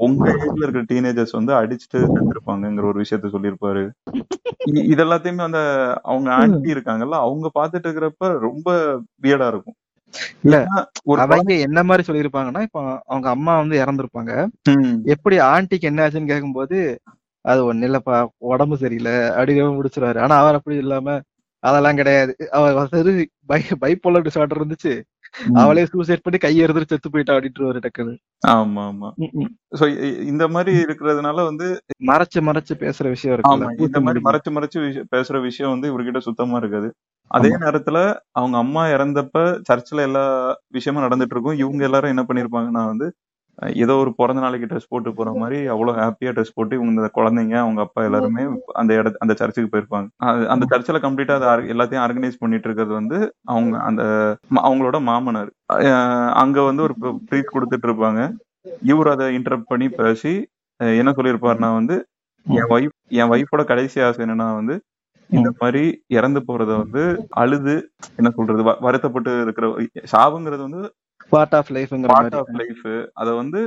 உங்க ஏஜ்ல இருக்கிற டீனேஜர்ஸ் வந்து அடிச்சுட்டு செத்துருப்பாங்கங்கிற ஒரு விஷயத்த சொல்லியிருப்பாரு. (laughs) இது எல்லாத்தையுமே அந்த அவங்க ஆன்டி இருக்காங்கல்ல அவங்க பாத்துட்டு இருக்கிறப்ப ரொம்ப வியடா இருக்கும். இல்ல, அவங்க என்ன மாதிரி சொல்லியிருப்பாங்கன்னா இப்ப அவங்க அம்மா வந்து இறந்திருப்பாங்க. எப்படி ஆண்டிக்கு என்ன ஆச்சுன்னு கேட்கும்போது அது ஒண்ணு இல்லப்பா உடம்பு சரியில்லை அப்படின்னு முடிச்சிருவாரு. ஆனா அவர் அப்படி இல்லாம அதெல்லாம் கிடையாது. அவர் சரி பை பைப்போலர் டிசார்டர் இருந்துச்சு. அவளே சூசைட் பண்ணி கையை எடுத்து செத்து போயிட்டா அப்படின்ட்டு டக்குன்னு. ஆமா ஆமா. சோ இந்த மாதிரி இருக்கிறதுனால வந்து மறைச்சு மறைச்சு பேசுற விஷயம் ஆமா இருக்குல்ல இந்த மாதிரி மறைச்சு மறைச்சு பேசுற விஷயம் வந்து இவர்கிட்ட சுத்தமா இருக்காது. அதே நேரத்துல அவங்க அம்மா இறந்தப்ப சர்ச்சில் எல்லா விஷயமும் நடந்துட்டு இருக்கும். இவங்க எல்லாரும் என்ன பண்ணிருப்பாங்கன்னா வந்து ஏதோ ஒரு பிறந்த நாளைக்கு ட்ரெஸ் போட்டு போற மாதிரி அவ்வளவு ஹாப்பியா ட்ரெஸ் போட்டு இவங்க இந்த குழந்தைங்க அவங்க அப்பா எல்லாருமே அந்த இட அந்த சர்ச்சுக்கு போயிருப்பாங்க. அந்த சர்ச்சில் கம்ப்ளீட்டா அதை எல்லாத்தையும் ஆர்கனைஸ் பண்ணிட்டு இருக்கிறது வந்து அவங்க அந்த அவங்களோட மாமனார். அங்க வந்து ஒரு ப்ரீத் கொடுத்துட்டு இருப்பாங்க. இவர் அதை இன்டரப்ட் பண்ணி பேசி என்ன சொல்லியிருப்பாருன்னா வந்து என் ஒய்ஃப் என் ஒய்ஃபோட கடைசி ஆசை என்னன்னா வந்து இந்த மாதிரி இறந்து போறத வந்து அழுது என்ன சொல்றது வருத்தப்பட்டு இருக்கிற சாவுங்கிறது வந்து பார்ட் ஆஃப் லைஃப்ங்கிற பார்ட் ஆஃப் லைஃப் அத வந்து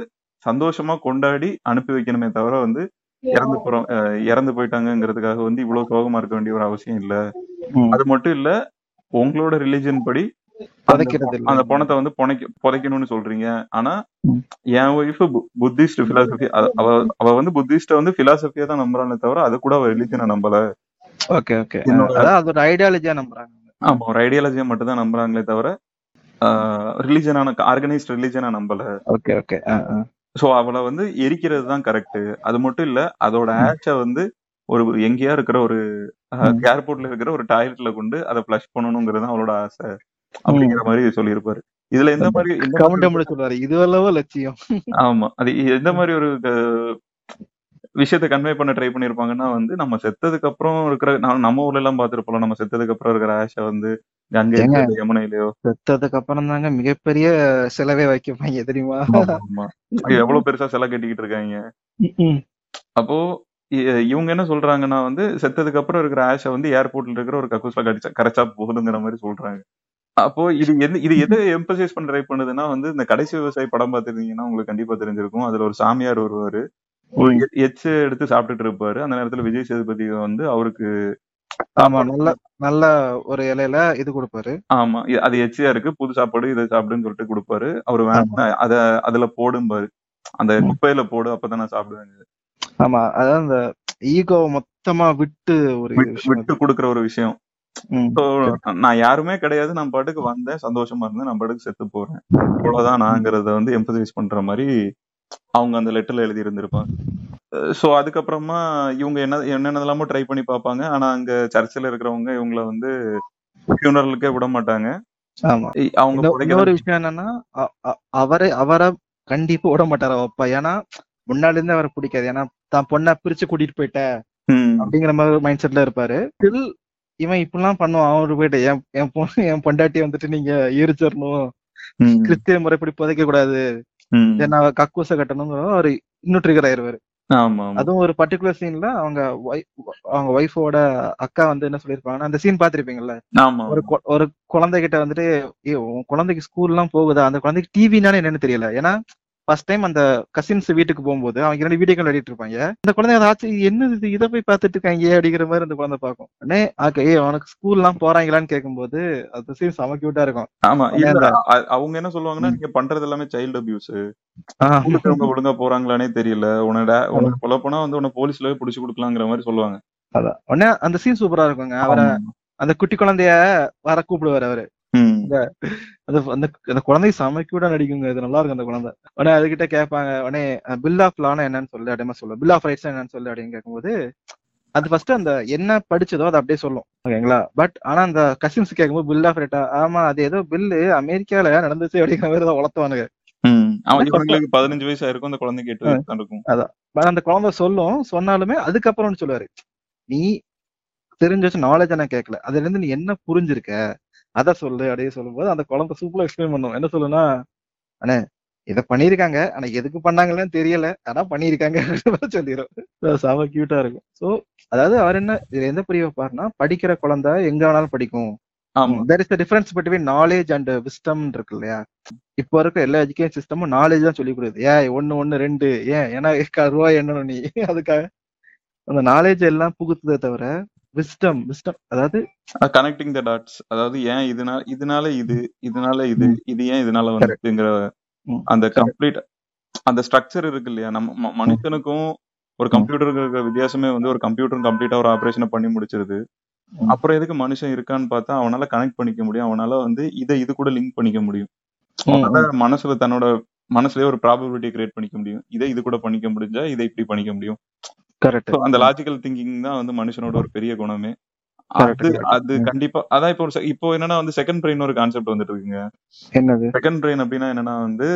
சந்தோஷமா கொண்டாடி அனுப்பி வைக்கணுமே தவிர வந்து இறந்து போறோம் இறந்து போயிட்டாங்கங்கிறதுக்காக வந்து இவ்வளவு சோகமா இருக்க வேண்டிய ஒரு அவசியம் இல்ல. அது மட்டும் இல்ல உங்களோட ரிலிஜன் படி அந்த புதைக்கிறது இல்ல. அந்த பணத்தை வந்து புனைக்க புதைக்கணும்னு சொல்றீங்க. ஆனா. என் ஒய்ஃப் புத்திஸ்ட் பிலாசபி அவ அவ வந்து புத்திஸ்ட வந்து பிலாசபியா தான் நம்புறானே தவிர அது கூட அவ ரிலிஜனை நம்பல. ஓகே ஓகே ஐடியாலஜியா நம்புறாங்க. ஆமா ஒரு ஐடியாலஜியை மட்டும் தான் நம்புறாங்களே தவிர ரிலிஜனான ஆர்கனைஸ்ட் ரிலிஜனா நம்பல. ஓகே ஓகே சோ அவளை வந்து எரிக்கிறது தான் கரெக்ட் அது மட்டும் இல்ல அதோட ஆச்ச வந்து ஒரு எங்கேயா இருக்கிற ஒரு. ஏர்போர்ட்ல இருக்கிற ஒரு டாய்லெட்ல கொண்டு அதை ஃபிளஷ் பண்ணணுங்கிறது தான் அவளோட ஆசை. அப்படிங்கிற மாதிரி சொல்லியிருப்பாரு. இதுல எந்த மாதிரி சொல்றாரு. இது அல்லவோ லட்சியம். ஆமா. அது எந்த மாதிரி ஒரு விஷயத்த கன்வே பண்ண ட்ரை பண்ணிருப்பாங்கன்னா வந்து நம்ம செத்ததுக்கு அப்புறம் இருக்கிற நம்ம ஊர்ல எல்லாம் பாத்துருப்போம் நம்ம செத்ததுக்கு அப்புறம் இருக்கிற ஆஷ வந்து யமுனையிலயோ. செத்ததுக்கு அப்புறம் தாங்க மிகப்பெரிய செலவே வைக்கப்பாங்க தெரியுமா? எவ்வளவு பெருசா சிலை கட்டிக்கிட்டு இருக்காங்க. அப்போ இவங்க என்ன சொல்றாங்கன்னா வந்து செத்ததுக்கு அப்புறம் இருக்கிற ஆஷ வந்து ஏர்போர்ட்ல இருக்கிற ஒரு கக்கூஸ்ல கடிச்சா கரைச்சா போகுதுங்கிற மாதிரி சொல்றாங்க. அப்போ இது எந்த இது எதை எம்பசைஸ் பண்ண ட்ரை பண்ணுதுன்னா வந்து இந்த கடைசி விவசாயி படம் பார்த்திருந்தீங்கன்னா உங்களுக்கு கண்டிப்பா தெரிஞ்சிருக்கும். அதுல ஒரு சாமியார் வருவாரு எச்சு எடுத்து சாப்பிட்டுட்டு இருப்பாரு. அந்த நேரத்துல விஜய் சேதுபதி வந்து அவருக்கு ஆமா நல்ல நல்ல ஒரு இலையில இது கொடுப்பாரு. ஆமா அது எச்சியா இருக்கு. புது சாப்பாடு இதை சாப்பிடுன்னு சொல்லிட்டு கொடுப்பாரு. அவர் வேணா அத அதுல போடும்பாரு. அந்த. குப்பையில போடு அப்பதான் நான் சாப்பிடுவேன் ஆமா அதான் அந்த ஈகோ மொத்தமா விட்டு ஒரு விட்டு கொடுக்குற ஒரு விஷயம். நான் யாருமே கிடையாது. நான் பாட்டுக்கு வந்தேன். சந்தோஷமா இருந்தேன். நான் பாட்டுக்கு செத்து போறேன். இவ்வளவுதான் நாங்கிறத வந்து எம்பசைஸ் பண்ற மாதிரி அவங்க அந்த லெட்டர்ல எழுதி இருந்திருப்பாங்க சோ அதுக்கப்புறமா இவங்க என்ன என்னென்னலாமோ ட்ரை பண்ணி பார்ப்பாங்க. ஆனா அங்க சர்ச்சில் இருக்கிறவங்க இவங்கள வந்து ஃபியூனரலுக்கே விட மாட்டாங்க. அவங்க இன்னொரு விஷயம் என்னன்னா அவரை அவரை கண்டிப்பா விட மாட்டாரு அப்பா? ஏன்னா முன்னாடி இருந்து அவரை பிடிக்காது. ஏன்னா தான் பொண்ணை பிரிச்சு கூட்டிட்டு போயிட்ட அப்படிங்கிற மாதிரி மைண்ட் செட்ல இருப்பாரு. ஸ்டில் இவன் இப்படிலாம் பண்ணுவான் அவரு போயிட்டு என் என் பொண்ணு என் பொண்டாட்டி வந்துட்டு நீங்க எரிச்சிடணும். ம், கிறிஸ்திய முறைப்படி புதைக்க கூடாது அவ கக்கூச கட்டணும் அவரு இன்னும் ட்ரிகர் ஆயிருவாரு. அதுவும் ஒரு பர்டிகுலர் சீன்ல அவங்க அவங்க ஒய்ஃபோட அக்கா வந்து என்ன சொல்லிருப்பாங்கன்னா அந்த சீன் பாத்திருப்பீங்கல்ல ஒரு ஒரு குழந்தைகிட்ட வந்துட்டு "ஏய், உன் குழந்தைக்கு ஸ்கூல் எல்லாம் போகுதா? அந்த குழந்தைக்கு டிவினாலே என்னன்னு தெரியல. ஏன்னா ஃபர்ஸ்ட் டைம் அந்த கசின்ஸ் வீட்டுக்கு போகும்போது அவங்க ரெண்டு வீடியோ கால் விளையாடிட்டு இருப்பாங்க அந்த குழந்தை ஆச்சு என்னது இது? இதை போய் பார்த்துட்டு இருக்காங்க அப்படிங்கிற மாதிரி அந்த குழந்தை பார்க்கும். உடனே ஆக்க ஏ அவனுக்கு ஸ்கூல் எல்லாம் போறாங்களான்னு கேட்கும்போது அது சீன் செம கியூட்டா இருக்கும். ஆமா அவங்க என்ன சொல்லுவாங்கன்னா. நீங்க பண்றது எல்லாமே சைல்டு அபியூஸ் அவங்க ஒழுங்கா போறாங்களானே தெரியல. உன்னோட உனக்கு கொலை போனா வந்து உன்னை போலீஸ்ல புடிச்சு கொடுக்கலாங்கிற மாதிரி சொல்லுவாங்க. அதான். உடனே அந்த சீன் சூப்பரா இருக்குங்க அவரை அந்த குட்டி குழந்தைய வர கூப்பிடுவாரு அவரு. அது அந்த அந்த குழந்தை செம கியூட்டா நடிக்குங்க. இது நல்லா இருக்கும் அந்த குழந்தை. உடனே அதுகிட்ட கேட்பாங்க உடனே பில் ஆஃப் லானா என்னன்னு சொல்லு அப்படியே சொல்லுவோம் பில் ஆஃப் ரைட்ஸ் என்னன்னு சொல்லு அப்படின்னு கேட்கும்போது அது ஃபர்ஸ்ட் அந்த என்ன படிச்சதோ அதை அப்படியே சொல்லும். ஓகேங்களா? பட் ஆனா அந்த கசின்ஸ் கேட்கும்போது பில் ஆஃப் ரைட்டா ஆமா அது ஏதோ பில்லு அமெரிக்கால நடந்துச்சு அப்படிங்கிற மாதிரி தான் வளர்த்துவானுங்க. பதினஞ்சு வயசு ஆயிருக்கும் அந்த தான் இருக்கும் அதான். அந்த குழந்தை சொல்லும் சொன்னாலுமே அதுக்கப்புறம் சொல்லுவாரு. நீ தெரிஞ்ச வச்சு நாலேஜ் நான் கேட்கல அதுல இருந்து நீ என்ன புரிஞ்சிருக்க? அத சொல்லு அப்படியே சொல்லும்போது அந்த குழந்தை சூப்பரா எக்ஸ்பிளைன் பண்ணும். என்ன சொல்லுன்னா அண்ணே இத பண்ணிருக்காங்க ஆனா எதுக்கு பண்ணாங்கன்னு தெரியல. ஆனா பண்ணிருக்காங்க சொல்லிடும் செம கியூட்டா இருக்கும். சோ அதாவது அவர் என்ன இதுல எந்த புரிய வைப்பாருன்னா படிக்கிற குழந்தை எங்க வேணாலும் படிக்கும். ஆமா. There is the difference between knowledge and wisdom இருக்கு இல்லையா? இப்போ இருக்க எல்லா எஜுகேஷன் சிஸ்டமும் நாலேஜ் தான் சொல்லி கொடுக்குது. ஏன் ஒண்ணு ஒண்ணு ரெண்டு. ஏன்? ஏன்னா ரூபாய் எண்ணணும் நீ. அதுக்காக அந்த நாலேஜ் எல்லாம் புகுத்துதே தவிர விஸ்டம் விஸ்டம் அதாவது கனெக்டிங் த டாட்ஸ் அதாவது ஏன் இதனால இதனால இது இதனால இது இது ஏன் இதனால ம், அந்த. கம்ப்ளீட் அந்த ஸ்ட்ரக்சர் இருக்கு இல்லையா? நம்ம மனுஷனுக்கும் ஒரு கம்ப்யூட்டருக்கு இருக்கிற வித்தியாசமே வந்து ஒரு கம்ப்யூட்டரும் கம்ப்ளீட்டா ஒரு ஆபரேஷனை பண்ணி முடிச்சிருது. அப்புறம் எதுக்கு மனுஷன் இருக்கான்னு பார்த்தா அவனால கனெக்ட் பண்ணிக்க முடியும். அவனால வந்து இதை இது கூட லிங்க் பண்ணிக்க முடியும். மனசுல தன்னோட மனசுலயே ஒரு ப்ராபபிலிட்டி கிரியேட் பண்ணிக்க முடியும். இதை இது கூட பண்ணிக்க முடிஞ்சா இதை இப்படி பண்ணிக்க முடியும். கரெக்ட் அந்த லாஜிக்கல் திங்கிங் தான் வந்து மனுஷனோட ஒரு பெரிய குணமே. அது அது கண்டிப்பா அதான் இப்போ ஒரு இப்போ என்னன்னா வந்து செகண்ட் பிரெயின் ஒரு கான்செப்ட் வந்துட்டு இருக்குங்க. என்னது? செகண்ட் பிரெயின் அப்படின்னா என்னன்னா வந்து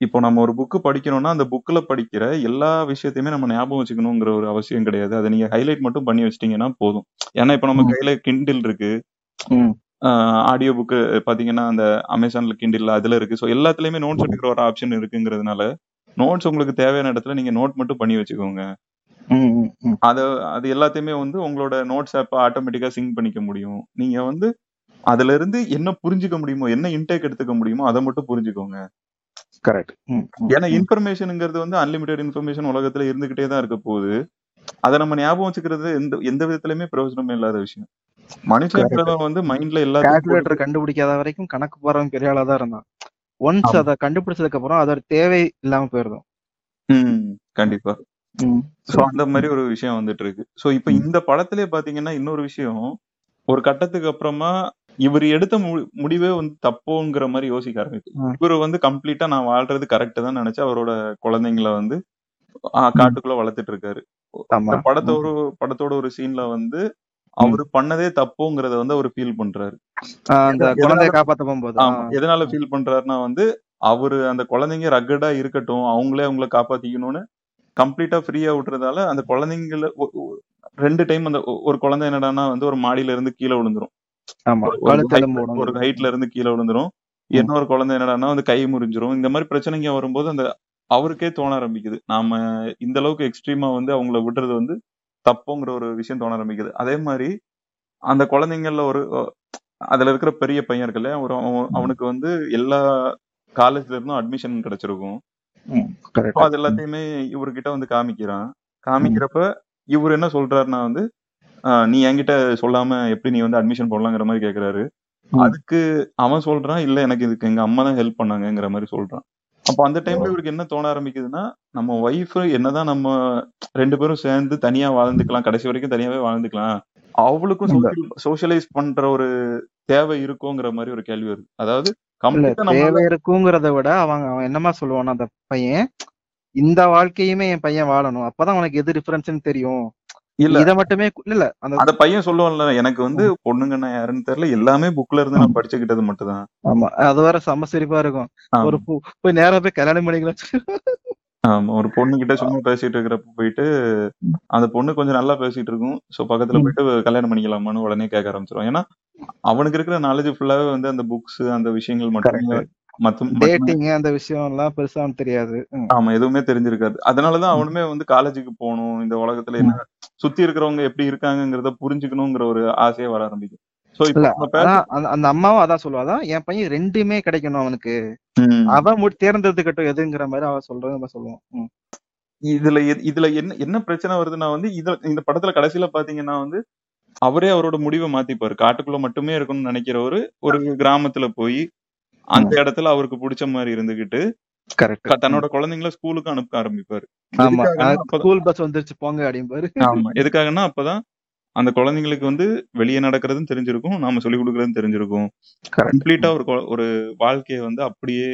இப்போ நம்ம ஒரு புக்கு படிக்கிறோம்னா அந்த புக்ல படிக்கிற எல்லா விஷயத்தையுமே நம்ம ஞாபகம் வச்சுக்கணுங்கிற ஒரு அவசியம் கிடையாது. அதை நீங்க ஹைலைட் மட்டும் பண்ணி வச்சிட்டீங்கன்னா போதும். ஏன்னா இப்போ நம்ம கையில கிண்டில் இருக்கு. ஆடியோ புக்கு பாத்தீங்கன்னா அந்த அமேசான்ல கிண்டில் அதுல இருக்கு. ஸோ எல்லாத்துலயுமே நோட்ஸ் எடுக்கிற ஒரு ஆப்ஷன் இருக்குங்கிறதுனால நோட்ஸ் உங்களுக்கு தேவையான இடத்துல நீங்க நோட் மட்டும் பண்ணி வச்சுக்கோங்க. அது அது எல்லாத்தையுமே வந்து உங்களோட நோட்ஸ் ஆப்பை ஆட்டோமேட்டிக்கா சிங்க் பண்ணிக்க முடியும். நீங்க வந்து அதுல இருந்து என்ன புரிஞ்சுக்க முடியுமோ என்ன இன்டேக் எடுத்துக்க முடியுமோ அதை மட்டும் புரிஞ்சுக்கோங்க. கரெக்ட் ஏன்னா. இன்ஃபர்மேஷனுங்கிறது வந்து அன்லிமிட்டெட் இன்ஃபர்மேஷன் உலகத்துல இருந்துகிட்டே தான் இருக்க போகுது. அதை நம்ம ஞாபகம் வச்சுக்கிறது எந்த எந்த விதத்திலுமே பிரயோஜனமே இல்லாத விஷயம். மனுஷன்றவன் வந்து மைண்ட்ல போட்டு கால்குலேட்டர் கண்டுபிடிக்காத வரைக்கும் கணக்கு போறவன் பெரிய ஆளா தான் இருந்தான். ஒன்ஸ் அதை கண்டுபிடிச்சதுக்கு அப்புறம் அதோட தேவை இல்லாம போயிருக்கும் ம் கண்டிப்பா. சோ அந்த மாதிரி ஒரு விஷயம் வந்துட்டு இருக்கு சோ இப்ப இந்த படத்திலே பாத்தீங்கன்னா இன்னொரு விஷயம். ஒரு கட்டத்துக்கு அப்புறமா இவர் எடுத்த முடிவே வந்து தப்போங்கிற மாதிரி யோசிக்க ஆரம்பிச்சு இவர் வந்து கம்ப்ளீட்டா நான் வாழ்றது கரெக்ட் தான் நினைச்சு அவரோட குழந்தைங்கள வந்து. காட்டுக்குள்ள வளர்த்துட்டு இருக்காரு படத்தோட படத்தோட ஒரு சீன்ல வந்து. அவரு பண்ணதே தப்புங்கிறத வந்து அவர் ஃபீல் பண்றாரு. காப்பாத்த போகும்போது. எதனால ஃபீல் பண்றாருன்னா வந்து அவரு அந்த குழந்தைங்க ரக்கடா இருக்கட்டும் அவங்களே அவங்கள காப்பாத்திக்கணும்னு கம்ப்ளீட்டா ஃப்ரீயா விட்டுறதால அந்த குழந்தைங்கள ரெண்டு டைம் அந்த ஒரு குழந்தை என்னடான்னா வந்து ஒரு மாடியில இருந்து கீழே விழுந்துரும். ஒரு ஹைட்ல இருந்து கீழே விழுந்துரும். இன்னொரு குழந்தை என்னடான்னா வந்து கை முறிஞ்சிரும். இந்த மாதிரி பிரச்சனைங்க வரும்போது அந்த அவருக்கே தோண ஆரம்பிக்குது. நாம இந்த அளவுக்கு எக்ஸ்ட்ரீமா வந்து அவங்கள விடுறது வந்து தப்புங்கிற ஒரு விஷயம் தோண ஆரம்பிக்குது. அதே மாதிரி அந்த குழந்தைங்கள்ல ஒரு அதுல இருக்கிற பெரிய பையன் இருக்குல்ல ஒரு அவனுக்கு வந்து எல்லா காலேஜ்ல இருந்தும் அட்மிஷன் கிடைச்சிருக்கும். அது எல்லாத்தையுமே இவர்கிட்ட வந்து காமிக்கிறான். காமிக்கிறப்ப இவர் என்ன சொல்றாருன்னா வந்து நீ என்கிட்ட சொல்லாம எப்படி நீ வந்து அட்மிஷன் போடலாங்கிற மாதிரி கேக்குறாரு. அதுக்கு அவன் சொல்றான் இல்ல எனக்கு இதுக்கு எங்க அம்மா தான் ஹெல்ப் பண்ணாங்கங்கிற மாதிரி சொல்றான். அப்போ அந்த டைம்ல இவருக்கு என்ன தோண ஆரம்பிக்குதுன்னா நம்ம ஒய்ஃப் என்னதான் நம்ம ரெண்டு பேரும் சேர்ந்து தனியா வாழ்ந்துக்கலாம் கடைசி வரைக்கும் தனியாவே வாழ்ந்துக்கலாம் அவளுக்கும் இல்ல சோசியல் சோஷியலைஸ் பண்ற ஒரு தேவை இருக்குங்கிற மாதிரி ஒரு கேள்வி வருது. அதாவது தேவை இருக்குங்கிறத விட அவன் அவன் என்னமா சொல்லுவானா அந்த பையன் இந்த வாழ்க்கையுமே என் பையன் வாழணும். அப்பதான் உனக்கு எது டிஃபரன்ஸ்னு தெரியும். இல்ல. இதை மட்டுமே இல்ல அந்த பையன் சொல்லுவான்ல எனக்கு வந்து பொண்ணுங்கன்னா யாருன்னு தெரியல எல்லாமே புக்ல இருந்து நான் படிச்சுக்கிட்டது மட்டும்தான். ஆமா அது வேற செம்ம சிரிப்பா இருக்கும். ஒரு போய் நேரா போய் கல்யாணம் பண்ணிக்கலாம். ஒரு பொண்ணு கிட்ட சும்மா பேசிட்டு இருக்கிறப்ப போயிட்டு அந்த பொண்ணு கொஞ்சம் நல்லா பேசிட்டு இருக்கும் சோ பக்கத்துல போயிட்டு கல்யாணம் பண்ணிக்கலாமான்னு உடனே கேட்க ஆரம்பிச்சிடும் ஏன்னா அவனுக்கு இருக்கிற நாலேஜ் ஃபுல்லாவே வந்து அந்த புக்ஸ் அந்த விஷயங்கள் மட்டுமே டேட்டிங் அந்த விஷயம் எல்லாம் பெருசா தெரியாது. ஆமா எதுவுமே தெரிஞ்சிருக்காது. அதனாலதான் அவனுமே வந்து காலேஜுக்கு போகணும். இந்த உலகத்துல என்ன சுத்தி இருக்கிறவங்க எப்படி இருக்காங்கங்கிறத புரிஞ்சுக்கணுங்கிற ஒரு ஆசையே வர ஆரம்பிக்கும். அந்த அம்மாவும் அதான் சொல்லுவா அதான் என் பையன் ரெண்டுமே கிடைக்கணும் அவனுக்கு. அவன் தேர்ந்தெடுத்துக்கட்டும் எதுங்கிற மாதிரி அவ சொல்றது நம்ம சொல்லுவோம். இதுல இதுல என்ன என்ன பிரச்சனை வருதுன்னா வந்து இதுல இந்த படத்துல கடைசியில பாத்தீங்கன்னா வந்து அவரே அவரோட முடிவை மாத்திப்பாரு. காட்டுக்குள்ள மட்டுமே இருக்கணும்னு நினைக்கிறவரு ஒரு கிராமத்துல போய் அந்த இடத்துல அவருக்கு பிடிச்ச மாதிரி இருந்துகிட்டு தன்னோட குழந்தைங்கள ஸ்கூலுக்கு அனுப்ப ஆரம்பிப்பாரு. ஆமா. ஸ்கூல் பஸ் வந்துருச்சு போங்க அப்படிம்பாரு. ஆமா. எதுக்காகன்னா அப்பதான் அந்த குழந்தைங்களுக்கு வந்து வெளியே நடக்கிறதும் தெரிஞ்சிருக்கும் நாம சொல்லி கொடுக்கறதும் தெரிஞ்சிருக்கும். கம்ப்ளீட்டா ஒரு ஒரு வாழ்க்கைய வந்து அப்படியே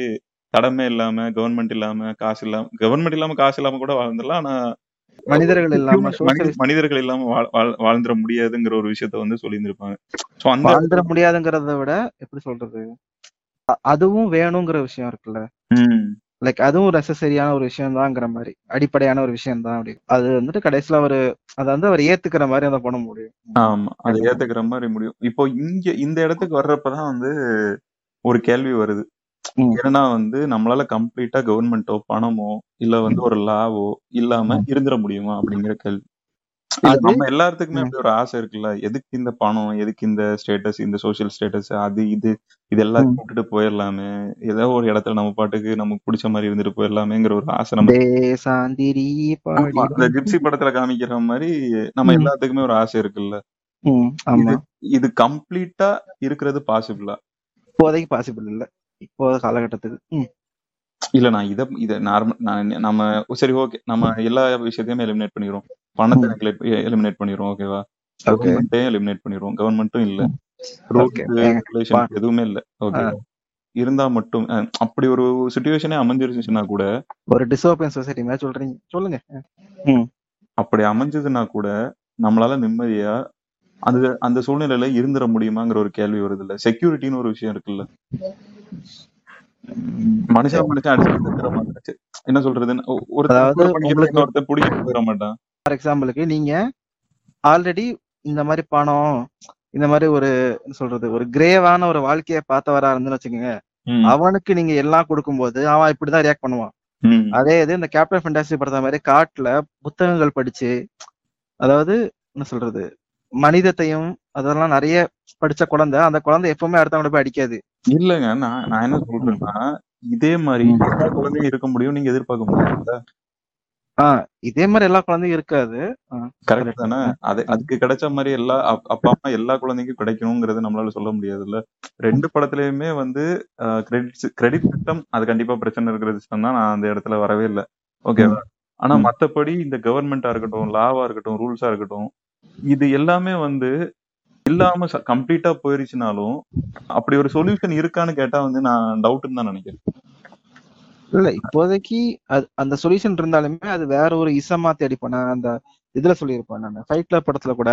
தடமே இல்லாம கவர்மெண்ட் இல்லாம காசு இல்லாம கவர்மெண்ட் இல்லாம காசு இல்லாம கூட வாழ்ந்துடலாம் ஆனா மனிதர்கள் இல்லாம மனிதர்கள் இல்லாம வாழ்- வாழ்- வாழ்ந்துட முடியாதுங்கிற ஒரு விஷயத்த வந்து சொல்லியிருந்திருப்பாங்க. சோ அந்த வாழ்ந்துட முடியாதுங்கிறத விட எப்படி சொல்றது? அதுவும் வேணுங்கிற விஷயம் இருக்குல்ல? லைக் அதுவும் நெசசரியான ஒரு விஷயம் தான்ங்கிற மாதிரி. அடிப்படையான ஒரு விஷயம் தான் அப்படி. அது வந்துட்டு கடைசியில அவரு அதை வந்து அவர் ஏத்துக்கிற மாதிரி அதை பண்ண முடியும். ஆமா அதை ஏத்துக்கிற மாதிரி முடியும். இப்போ இங்க இந்த இடத்துக்கு வர்றப்பதான் வந்து ஒரு கேள்வி வருது. ஏன்னா வந்து நம்மளால கம்ப்ளீட்டா கவர்மெண்ட்டோ பணமோ இல்ல வந்து ஒரு லாவோ இல்லாம. இருந்துட முடியுமா அப்படிங்கிற கேள்வி. நம்ம எல்லாத்துக்குமே அப்படி ஒரு ஆசை இருக்குல்ல. எதுக்கு இந்த பணம்? எதுக்கு இந்த ஸ்டேட்டஸ் இந்த சோஷியல் ஸ்டேட்டஸ் அது இது இது எல்லாத்தையும். விட்டுட்டு போயிடலாமே. ஏதோ ஒரு இடத்துல நம்ம பாட்டுக்கு நமக்கு பிடிச்ச மாதிரி இருந்துட்டு போயிடலாமேங்கிற ஒரு ஆசை நம்ம பாடிடும். ஜிப்சி படத்துல காமிக்கிற மாதிரி நம்ம எல்லாத்துக்குமே ஒரு ஆசை இருக்குல்ல. இது கம்ப்ளீட்டா இருக்கிறது பாசிபிளா இப்போதைக்கு பாசிபிள் இல்ல. இப்போ காலகட்டத்துக்கு. இல்ல நான் இத இத நார்மல் நான் நம்ம சரி ஓகே நம்ம எல்லா விஷயத்தையுமே எலிமினேட் பண்ணிடுவோம் பணத்தை. எலிமினேட் பண்ணிடுவோம் ஓகேவா ஓகே கவர்மெண்ட்டையும் எலிமினேட் பண்ணிடுவோம் கவர்மெண்ட்டும் இல்ல. ஓகே ரெகுலேஷன் பா எதுவுமே இல்ல. ஆ, ஓகேவா இருந்தா மட்டும் அப்படி ஒரு சுச்சுவேஷனே அமைஞ்சிருச்சுன்னா கூட ஒரு டிசோபியன் சொசைட்டி மாதிரி சொல்றீங்க. சொல்லுங்க. அப்படி அமைஞ்சதுன்னா கூட நம்மளால நிம்மதியா அந்த அந்த சூழ்நிலையில இருந்துட முடியுமாங்கிற ஒரு கேள்வி வருது இல்ல செக்யூரிட்டின்னு ஒரு விஷயம் இருக்குல்ல. மனுஷன் மனுஷன் அடிச்சு செத்துற மாட்டாச்சு என்ன சொல்றதுன்னு ஒ- ஒருத்தன் அதாவது கூட பண்ணிக்கிறத உங்களுக்கு இன்னொருத்தன் பிடிக்க போயிட மாட்டான். ஃபார் எக்ஸாம்பிளுக்கு நீங்க ஆல்ரெடி இந்த மாதிரி பணம் இந்த மாதிரி ஒரு என்ன சொல்றது ஒரு கிரேவான ஒரு வாழ்க்கைய பார்த்தவரா இருந்துன்னு வச்சுக்கோங்க. அவனுக்கு நீங்க எல்லாம் கொடுக்கும்போது அவன் இப்படிதான் ரியாக்ட் பண்ணுவான். அதே இது இந்த கேப்டன் ஃபென்டாசி படத்த மாதிரி காட்டுல புத்தகங்கள் படிச்சு அதாவது என்ன சொல்றது மனிதத்தையும் அதெல்லாம் நிறைய படிச்ச குழந்தை அந்த குழந்தை எப்பவுமே அடுத்தவங்க போய் அடிக்காது. இல்லங்க நான் நான் என்ன ம், சொல்றேன்னா இதே மாதிரி ம். எல்லா குழந்தையும் இருக்க முடியும் நீங்க எதிர்பார்க்க முடியாதுல்ல? ஆஹ் இதே மாதிரி எல்லா குழந்தையும் இருக்காது. கரெக்ட் கரெக்ட் தானே? அது அதுக்கு கிடைச்ச மாதிரி எல்லா அப்- அப்பா அம்மா எல்லா குழந்தைக்கும் கிடைக்கணுங்கிறது நம்மளால சொல்ல முடியாதுல்ல? ரெண்டு படத்துலயுமே வந்து கிரெடிட் கிரெடிட் சிஸ்டம் அது கண்டிப்பா பிரச்சனை இருக்கிற சிஸ்டம் தான் நான் அந்த இடத்துல வரவே இல்லை. ஓகேவா ஆனா ம். மத்தபடி இந்த கவர்மெண்டா இருக்கட்டும் லாவா இருக்கட்டும் ரூல்ஸா இருக்கட்டும் இது எல்லாமே வந்து இல்லாம கம்ப்ளீட்டா போயிருச்சுனாலும் அப்படி ஒரு சொல்யூஷன் இருக்கான்னு கேட்டா வந்து நான் டவுட்னு தான் நினைக்கிறேன். இல்ல இப்போதைக்கு அந்த சொல்யூஷன் இருந்தாலுமே அது வேற ஒரு இசமா தேடிப்பேன் நான் அந்த இதுல சொல்லியிருப்பேன் நான். ஃபைட்ல படத்துல கூட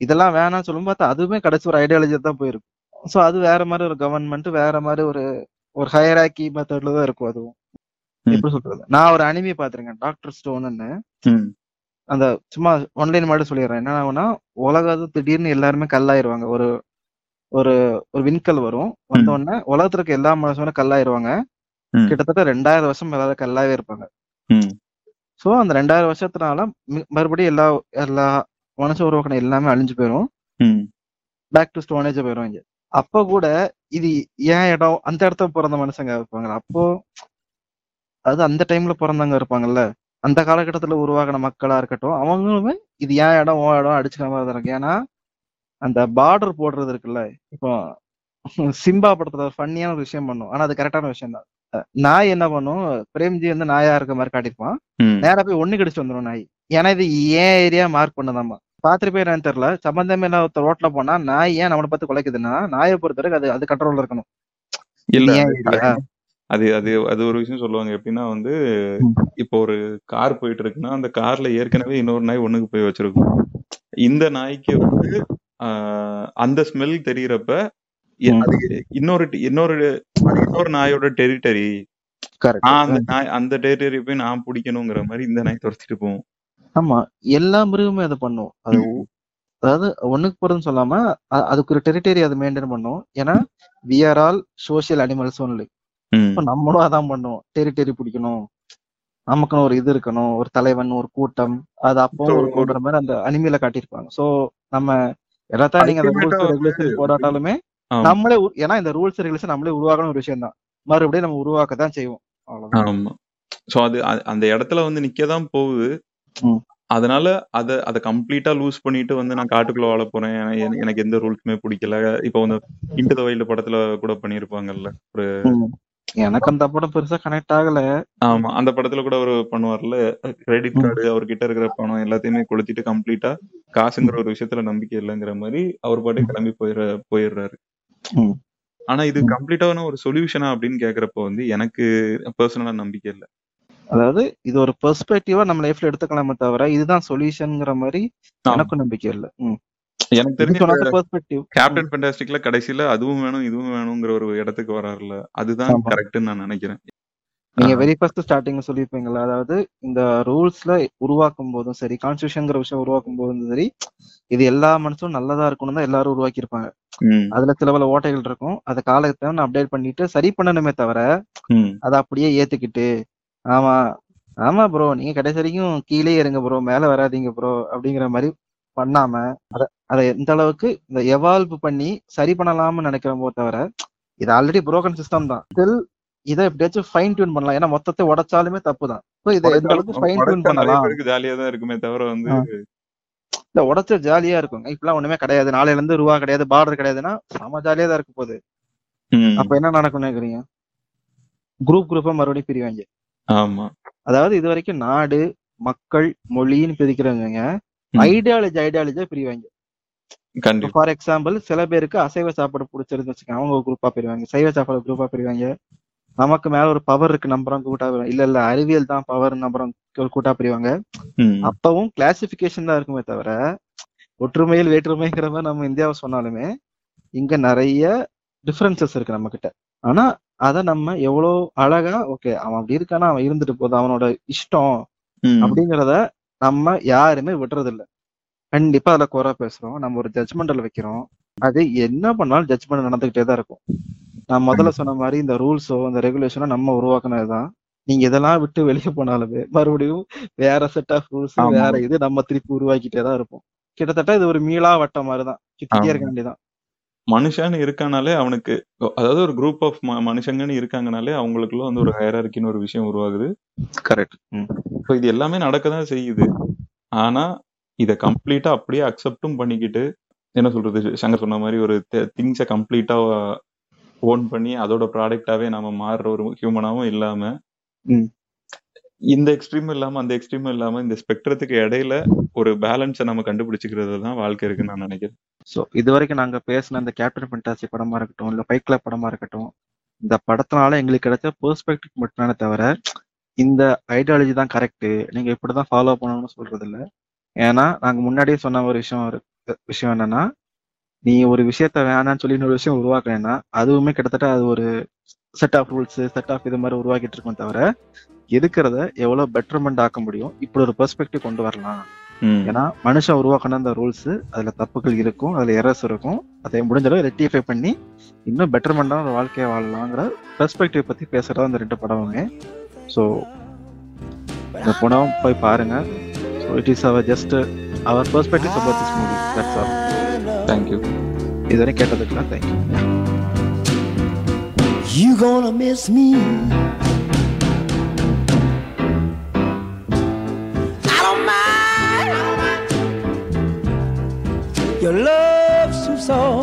இதெல்லாம் வேணாம்னு சொல்லும் பார்த்தா அதுவுமே கடைசி ஒரு ஐடியாலஜி தான் போயிருக்கும். சோ அது வேற மாதிரி ஒரு கவர்மெண்ட் வேற மாதிரி ஒரு ஒரு ஹையராக்கி மெத்தட்ல தான் இருக்கும் அதுவும். எப்படி சொல்றது? நான் ஒரு அனிமே பாத்திருக்கேன் டாக்டர் ஸ்டோன்னு அந்த சும்மா ஒன்லைன் மாதிரி சொல்லிடுறேன். என்ன ஆகும்னா உலகம் திடீர்னு எல்லாருமே கல்லாயிருவாங்க. ஒரு ஒரு ஒரு விண்கல் வரும். வந்த உடனே உலகத்துல இருக்க எல்லா மனுஷனும் கல்லாயிருவாங்க. கிட்டத்தட்ட ரெண்டாயிரம் வருஷம் எல்லாரும் கல்லாவே இருப்பாங்க. சோ அந்த ரெண்டாயிரம் வருஷத்தினால மறுபடியும் எல்லா எல்லா மனுஷ உருவாக்கின எல்லாமே அழிஞ்சு போயிடும் பேக் டு ஸ்டோனேஜ் போயிடுவாங்க அப்ப கூட இது ஏன் இடம் அந்த இடத்துல பிறந்த மனுஷங்க இருப்பாங்க. அப்போ அது அந்த டைம்ல பிறந்தவங்க இருப்பாங்கல்ல. அந்த காலகட்டத்துல உருவாகின மக்களா இருக்கட்டும் அவங்களுமே இது ஏன் இடம் ஓ இடம் அடிச்சுக்கிற மாதிரி தான் இருக்கு. ஏன்னா அந்த பார்டர் போடுறது இருக்குல்ல இப்போ சிம்பா படத்துல ஒரு ஃபன்னியான ஒரு விஷயம் பண்ணும். ஆனா அது கரெக்டான விஷயம் தான். நாய் என்ன பண்ணும் பிரேம்ஜி வந்து நாயா இருக்க மாதிரி காட்டியிருப்பான். நேரா போய் ஒண்ணு கடிச்சு வந்துடும் நாய். ஏன்னா இது ஏன் ஏரியா மார்க் பண்ணதாமா? பாத்துட்டு போய் என்னன்னு தெரியல. சம்பந்தமே இல்லாத ஒருத்தர் ரோட்ல போனா நாய் ஏன் நம்மளை பார்த்து குலைக்குதுன்னா நாயை பொறுத்த வரைக்கும் அது அது கண்ட்ரோல்ல இருக்கணும். அது அது அது ஒரு விஷயம் சொல்லுவாங்க. எப்படின்னா வந்து இப்போ ஒரு கார் போயிட்டு இருக்குன்னா அந்த கார்ல ஏற்கனவே இன்னொரு நாய் ஒண்ணுக்கு போய் வச்சிருக்கும். இந்த நாய்க்கு வந்து அந்த ஸ்மெல் தெரியறப்ப இன்னொரு இன்னொரு இன்னொரு நாயோட டெரிட்டரி அந்த நாய் அந்த டெரிட்டரி போய் நான் பிடிக்கணுங்கிற மாதிரி இந்த நாய் துரத்திட்டு போகும். ஆமா. எல்லா மிருகமும் அதை பண்ணும். அது அதாவது ஒண்ணுக்கு போறதுன்னு சொல்லாம அதுக்கு ஒரு டெரிட்டரி அதை மெயின்டைன் பண்ணும். ஏன்னா we are all social animals only நம்மளும் அதான் பண்ணுவோம். டெரிட்டரி பிடிக்கணும். நமக்குன்னு ஒரு இது இருக்கணும். ஒரு தலைவன் ஒரு கூட்டம். அது அப்பவும் So, இருக்குன்ற மாதிரி அந்த அனிமையில காட்டியிருப்பாங்க. சோ நம்ம எல்லாத்தையும் நீங்க ரூல்ஸ் ரெகுலேஷன் போராட்டாலுமே ஆமா. நம்மளே ஏன்னா இந்த ரூல்ஸ் ரெகுலேஷன் நம்மளே உருவாக்கணும் ஒரு விஷயம் தான் மறுபடியும் நம்ம உருவாக்க தான் செய்வோம். அவ்வளவுதான். சோ அது அந்த இடத்துல வந்து நிக்கதான் போகுது. அதனால அத அத கம்ப்ளீட்டா லூஸ் பண்ணிட்டு வந்து நான் காட்டுக்குள்ள வாழ போறேன். என- எனக்கு எந்த ரூல்ஸுமே பிடிக்கல. இப்போ வந்து இன்டு த வைல்டு படத்துல கூட பண்ணிருப்பாங்கல்ல ஒரு. எனக்கு அந்த படம் பெருசா கனெக்ட் ஆகல ஆமா அந்த படத்துல கூட அவர் பண்ணுவார்ல கிரெடிட் கார்டு அவர்கிட்ட இருக்கிற பணம் எல்லாத்தையுமே கொளுத்திட்டு கம்ப்ளீட்டா காசுங்கிற ஒரு விஷயத்துல நம்பிக்கை இல்லைங்கிற மாதிரி அவர் பாட்டு கிளம்பி போயிடுற போயிடுறாரு. ஆனா இது. கம்ப்ளீட்டான ஒரு சொல்யூஷனா அப்படின்னு கேக்குறப்ப வந்து எனக்கு பர்சனலா நம்பிக்கை இல்ல அதாவது இது ஒரு பெர்ஸ்பெக்டிவா நம்ம லைஃப்ல எடுத்துக்கலாமே தவிர இதுதான் சொல்யூஷன்ங்கிற மாதிரி. எனக்கும் நம்பிக்கை இல்ல. எனக்கு தெரிஞ்ச கேப்டன் ஃபென்டாஸ்டிக்ல கடைசியில அதுவும் வேணும் இதுவும் வேணுங்கிற ஒரு இடத்துக்கு வராருல அதுதான். கரெக்ட்னு நான் நினைக்கிறேன். நீங்க. வெரி ஃபர்ஸ்ட் ஸ்டார்டிங் சொல்லியிருப்பீங்களா அதாவது இந்த ரூல்ஸ்ல உருவாக்கும் போதும் சரி கான்ஸ்டியூஷன்ங்கிற விஷயம் உருவாக்கும் போதும் சரி இது எல்லா மனுஷனும் நல்லதா இருக்கணும் தான் எல்லாரும் உருவாக்கி இருப்பாங்க அதுல சில பல ஓட்டைகள் இருக்கும். அதை காலத்தை அப்டேட் பண்ணிட்டு சரி பண்ணணுமே தவிர அதை அப்படியே ஏத்துக்கிட்டு ஆமா ஆமா ப்ரோ நீங்க கடைசி வரைக்கும் கீழே இருங்க ப்ரோ மேல வராதீங்க ப்ரோ அப்படிங்கிற மாதிரி பண்ணாம அத அதை எந்த அளவுக்கு இந்த எவால்வ் பண்ணி சரி பண்ணலாம்னு நினைக்கிறோமோ தவிர இது ஆல்ரெடி broken சிஸ்டம் தான். ஸ்டில் இதை எப்படியாச்சும் ஃபைன் டியூன் பண்ணலாம். ஏன்னா மொத்தத்தை உடைச்சாலுமே தப்பு தான் ஸோ இதை எந்த அளவுக்கு ஃபைன் டியூன் பண்ணலாம். ஜாலியா தான் இருக்குமே தவிர வந்து. இல்ல உடைச்ச ஜாலியா இருக்குங்க இப்பெல்லாம் ஒண்ணுமே கிடையாது. நாளையில இருந்து ரூபா கிடையாது பார்டர் கிடையாதுன்னா செம ஜாலியா தான் இருக்க போகுது. அப்ப என்ன நடக்கும்னு நினைக்கிறீங்க? குரூப் குரூப்பா மறுபடியும் பிரிவாங்க. ஆமா. அதாவது இது வரைக்கும் நாடு மக்கள் மொழின்னு பிரிக்கிறவங்க ஐடியாலஜி ஐடியாலஜியா பிரிவாங்க. ஃபார் எக்ஸாம்பிள் சில பேருக்கு அசைவ சாப்பாடு பிடிச்சிருந்து வச்சுக்கோங்க அவங்க குரூப்பா பிரிவாங்க. சைவ சாப்பாடு குரூப்பா பிரிவாங்க. நமக்கு மேல ஒரு பவர் இருக்கு நம்புறோம் கூட்டா பிரிவாங்க. இல்ல இல்ல அறிவியல் தான் பவர் நம்புறோம் ஒரு கூட்டா பிரிவாங்க. அப்பவும் கிளாசிபிகேஷன் தான் இருக்குமே தவிர ஒற்றுமையில் வேற்றுமைங்கிற மாதிரி நம்ம இந்தியாவை சொன்னாலுமே இங்க நிறைய டிஃபரன்சஸ் இருக்கு நம்ம கிட்ட ஆனா அத நம்ம எவ்வளவு அழகா ஓகே அவன் அப்படி இருக்கானா அவன் இருந்துட்டு போகுது அவனோட இஷ்டம் அப்படிங்கிறத நம்ம யாருமே விடுறது இல்ல கண்டிப்பா அதுல குறை பேசுறோம். நம்ம ஒரு ஜட்மெண்டல் வைக்கிறோம். அது என்ன பண்ணாலும் ஜட்மெண்ட் நடந்துகிட்டே தான் இருக்கும். நான் முதல்ல சொன்ன மாதிரி இந்த ரூல்ஸோ இந்த ரெகுலேஷனோ நம்ம உருவாக்குனதுதான். நீங்க இதெல்லாம் விட்டு வெளியே போனாலுமே மறுபடியும் வேற செட் ஆஃப் ரூல்ஸ். வேற இது நம்ம திருப்பி உருவாக்கிட்டே தான் இருப்போம். கிட்டத்தட்ட இது ஒரு மீளா வட்டம் மாதிரிதான் சுத்திட்டே. இருக்க வேண்டியதான் மனுஷன்னு இருக்கானாலே அவனுக்கு அதாவது ஒரு குரூப் ஆஃப் மனுஷங்கன்னு இருக்காங்கனாலே அவங்களுக்குள்ள வந்து ஒரு ஹைரார்க்கின்னு ஒரு விஷயம் உருவாகுது. கரெக்ட் ஸோ இது எல்லாமே நடக்க தான் செய்யுது. ஆனா இதை கம்ப்ளீட்டா அப்படியே அக்செப்டும் பண்ணிக்கிட்டு என்ன சொல்றது சங்கர் சொன்ன மாதிரி ஒரு திங்ஸை கம்ப்ளீட்டா ஓன் பண்ணி அதோட ப்ராடக்டாவே நம்ம மாறுற ஒரு ஹியூமனாவும் இல்லாம. இந்த எக்ஸ்ட்ரீமும் இல்லாம அந்த எக்ஸ்ட்ரீமும் இல்லாம இந்த ஸ்பெக்ட்ரத்துக்கு இடையில ஒரு பேலன்ஸை நம்ம கண்டுபிடிச்சிக்கிறது தான் வாழ்க்கை இருக்குன்னு நான் நினைக்கிறேன். ஸோ இது வரைக்கும் நாங்க பேசின இந்த கேப்டன் ஃபென்டாசி படமா இருக்கட்டும் இல்ல ஃபைட் கிளப் படமா இருக்கட்டும் இந்த படத்தினால எங்களுக்கு கிடைச்ச பெர்ஸ்பெக்டிவ் மட்டும்தானே தவிர இந்த ஐடியாலஜி தான் கரெக்ட் நீங்க இப்படிதான் ஃபாலோ பண்ணணும்னு சொல்றது இல்லை ஏன்னா நாங்க முன்னாடியே சொன்ன ஒரு விஷயம் விஷயம் என்னன்னா நீ ஒரு விஷயத்த வேணாம்னு சொல்லி இன்னொரு விஷயம் உருவாக்கலைன்னா அதுவுமே கிட்டத்தட்ட அது ஒரு set of rules set of இது மாதிரி உருவாக்கிட்டு இருக்கோம் தவிர இருக்கிறத எவ்வளவு பெட்டர்மெண்ட் ஆக்க முடியும்? இப்படி ஒரு பெர்ஸ்பெக்டிவ் கொண்டு வரலாம். ஏன்னா மனுஷன் உருவாக்கின அந்த ரூல்ஸ் அதுல தப்புகள் இருக்கும் அதுல எரர்ஸ் இருக்கும். அதை முடிஞ்ச அளவு ரெக்டிஃபை பண்ணி இன்னும் பெட்டர்மெண்டான ஒரு வாழ்க்கையை வாழலாங்கிற பெர்ஸ்பெக்டிவ் பத்தி பேசுறதா அந்த ரெண்டு படமுமே. ஸோ இந்த படம் போய் பாருங்க. So it is our just our perspective about this movie that's all thank you இதுவரை கேட்டதுக்குலாம் thank you You gonna miss me. your love too soft.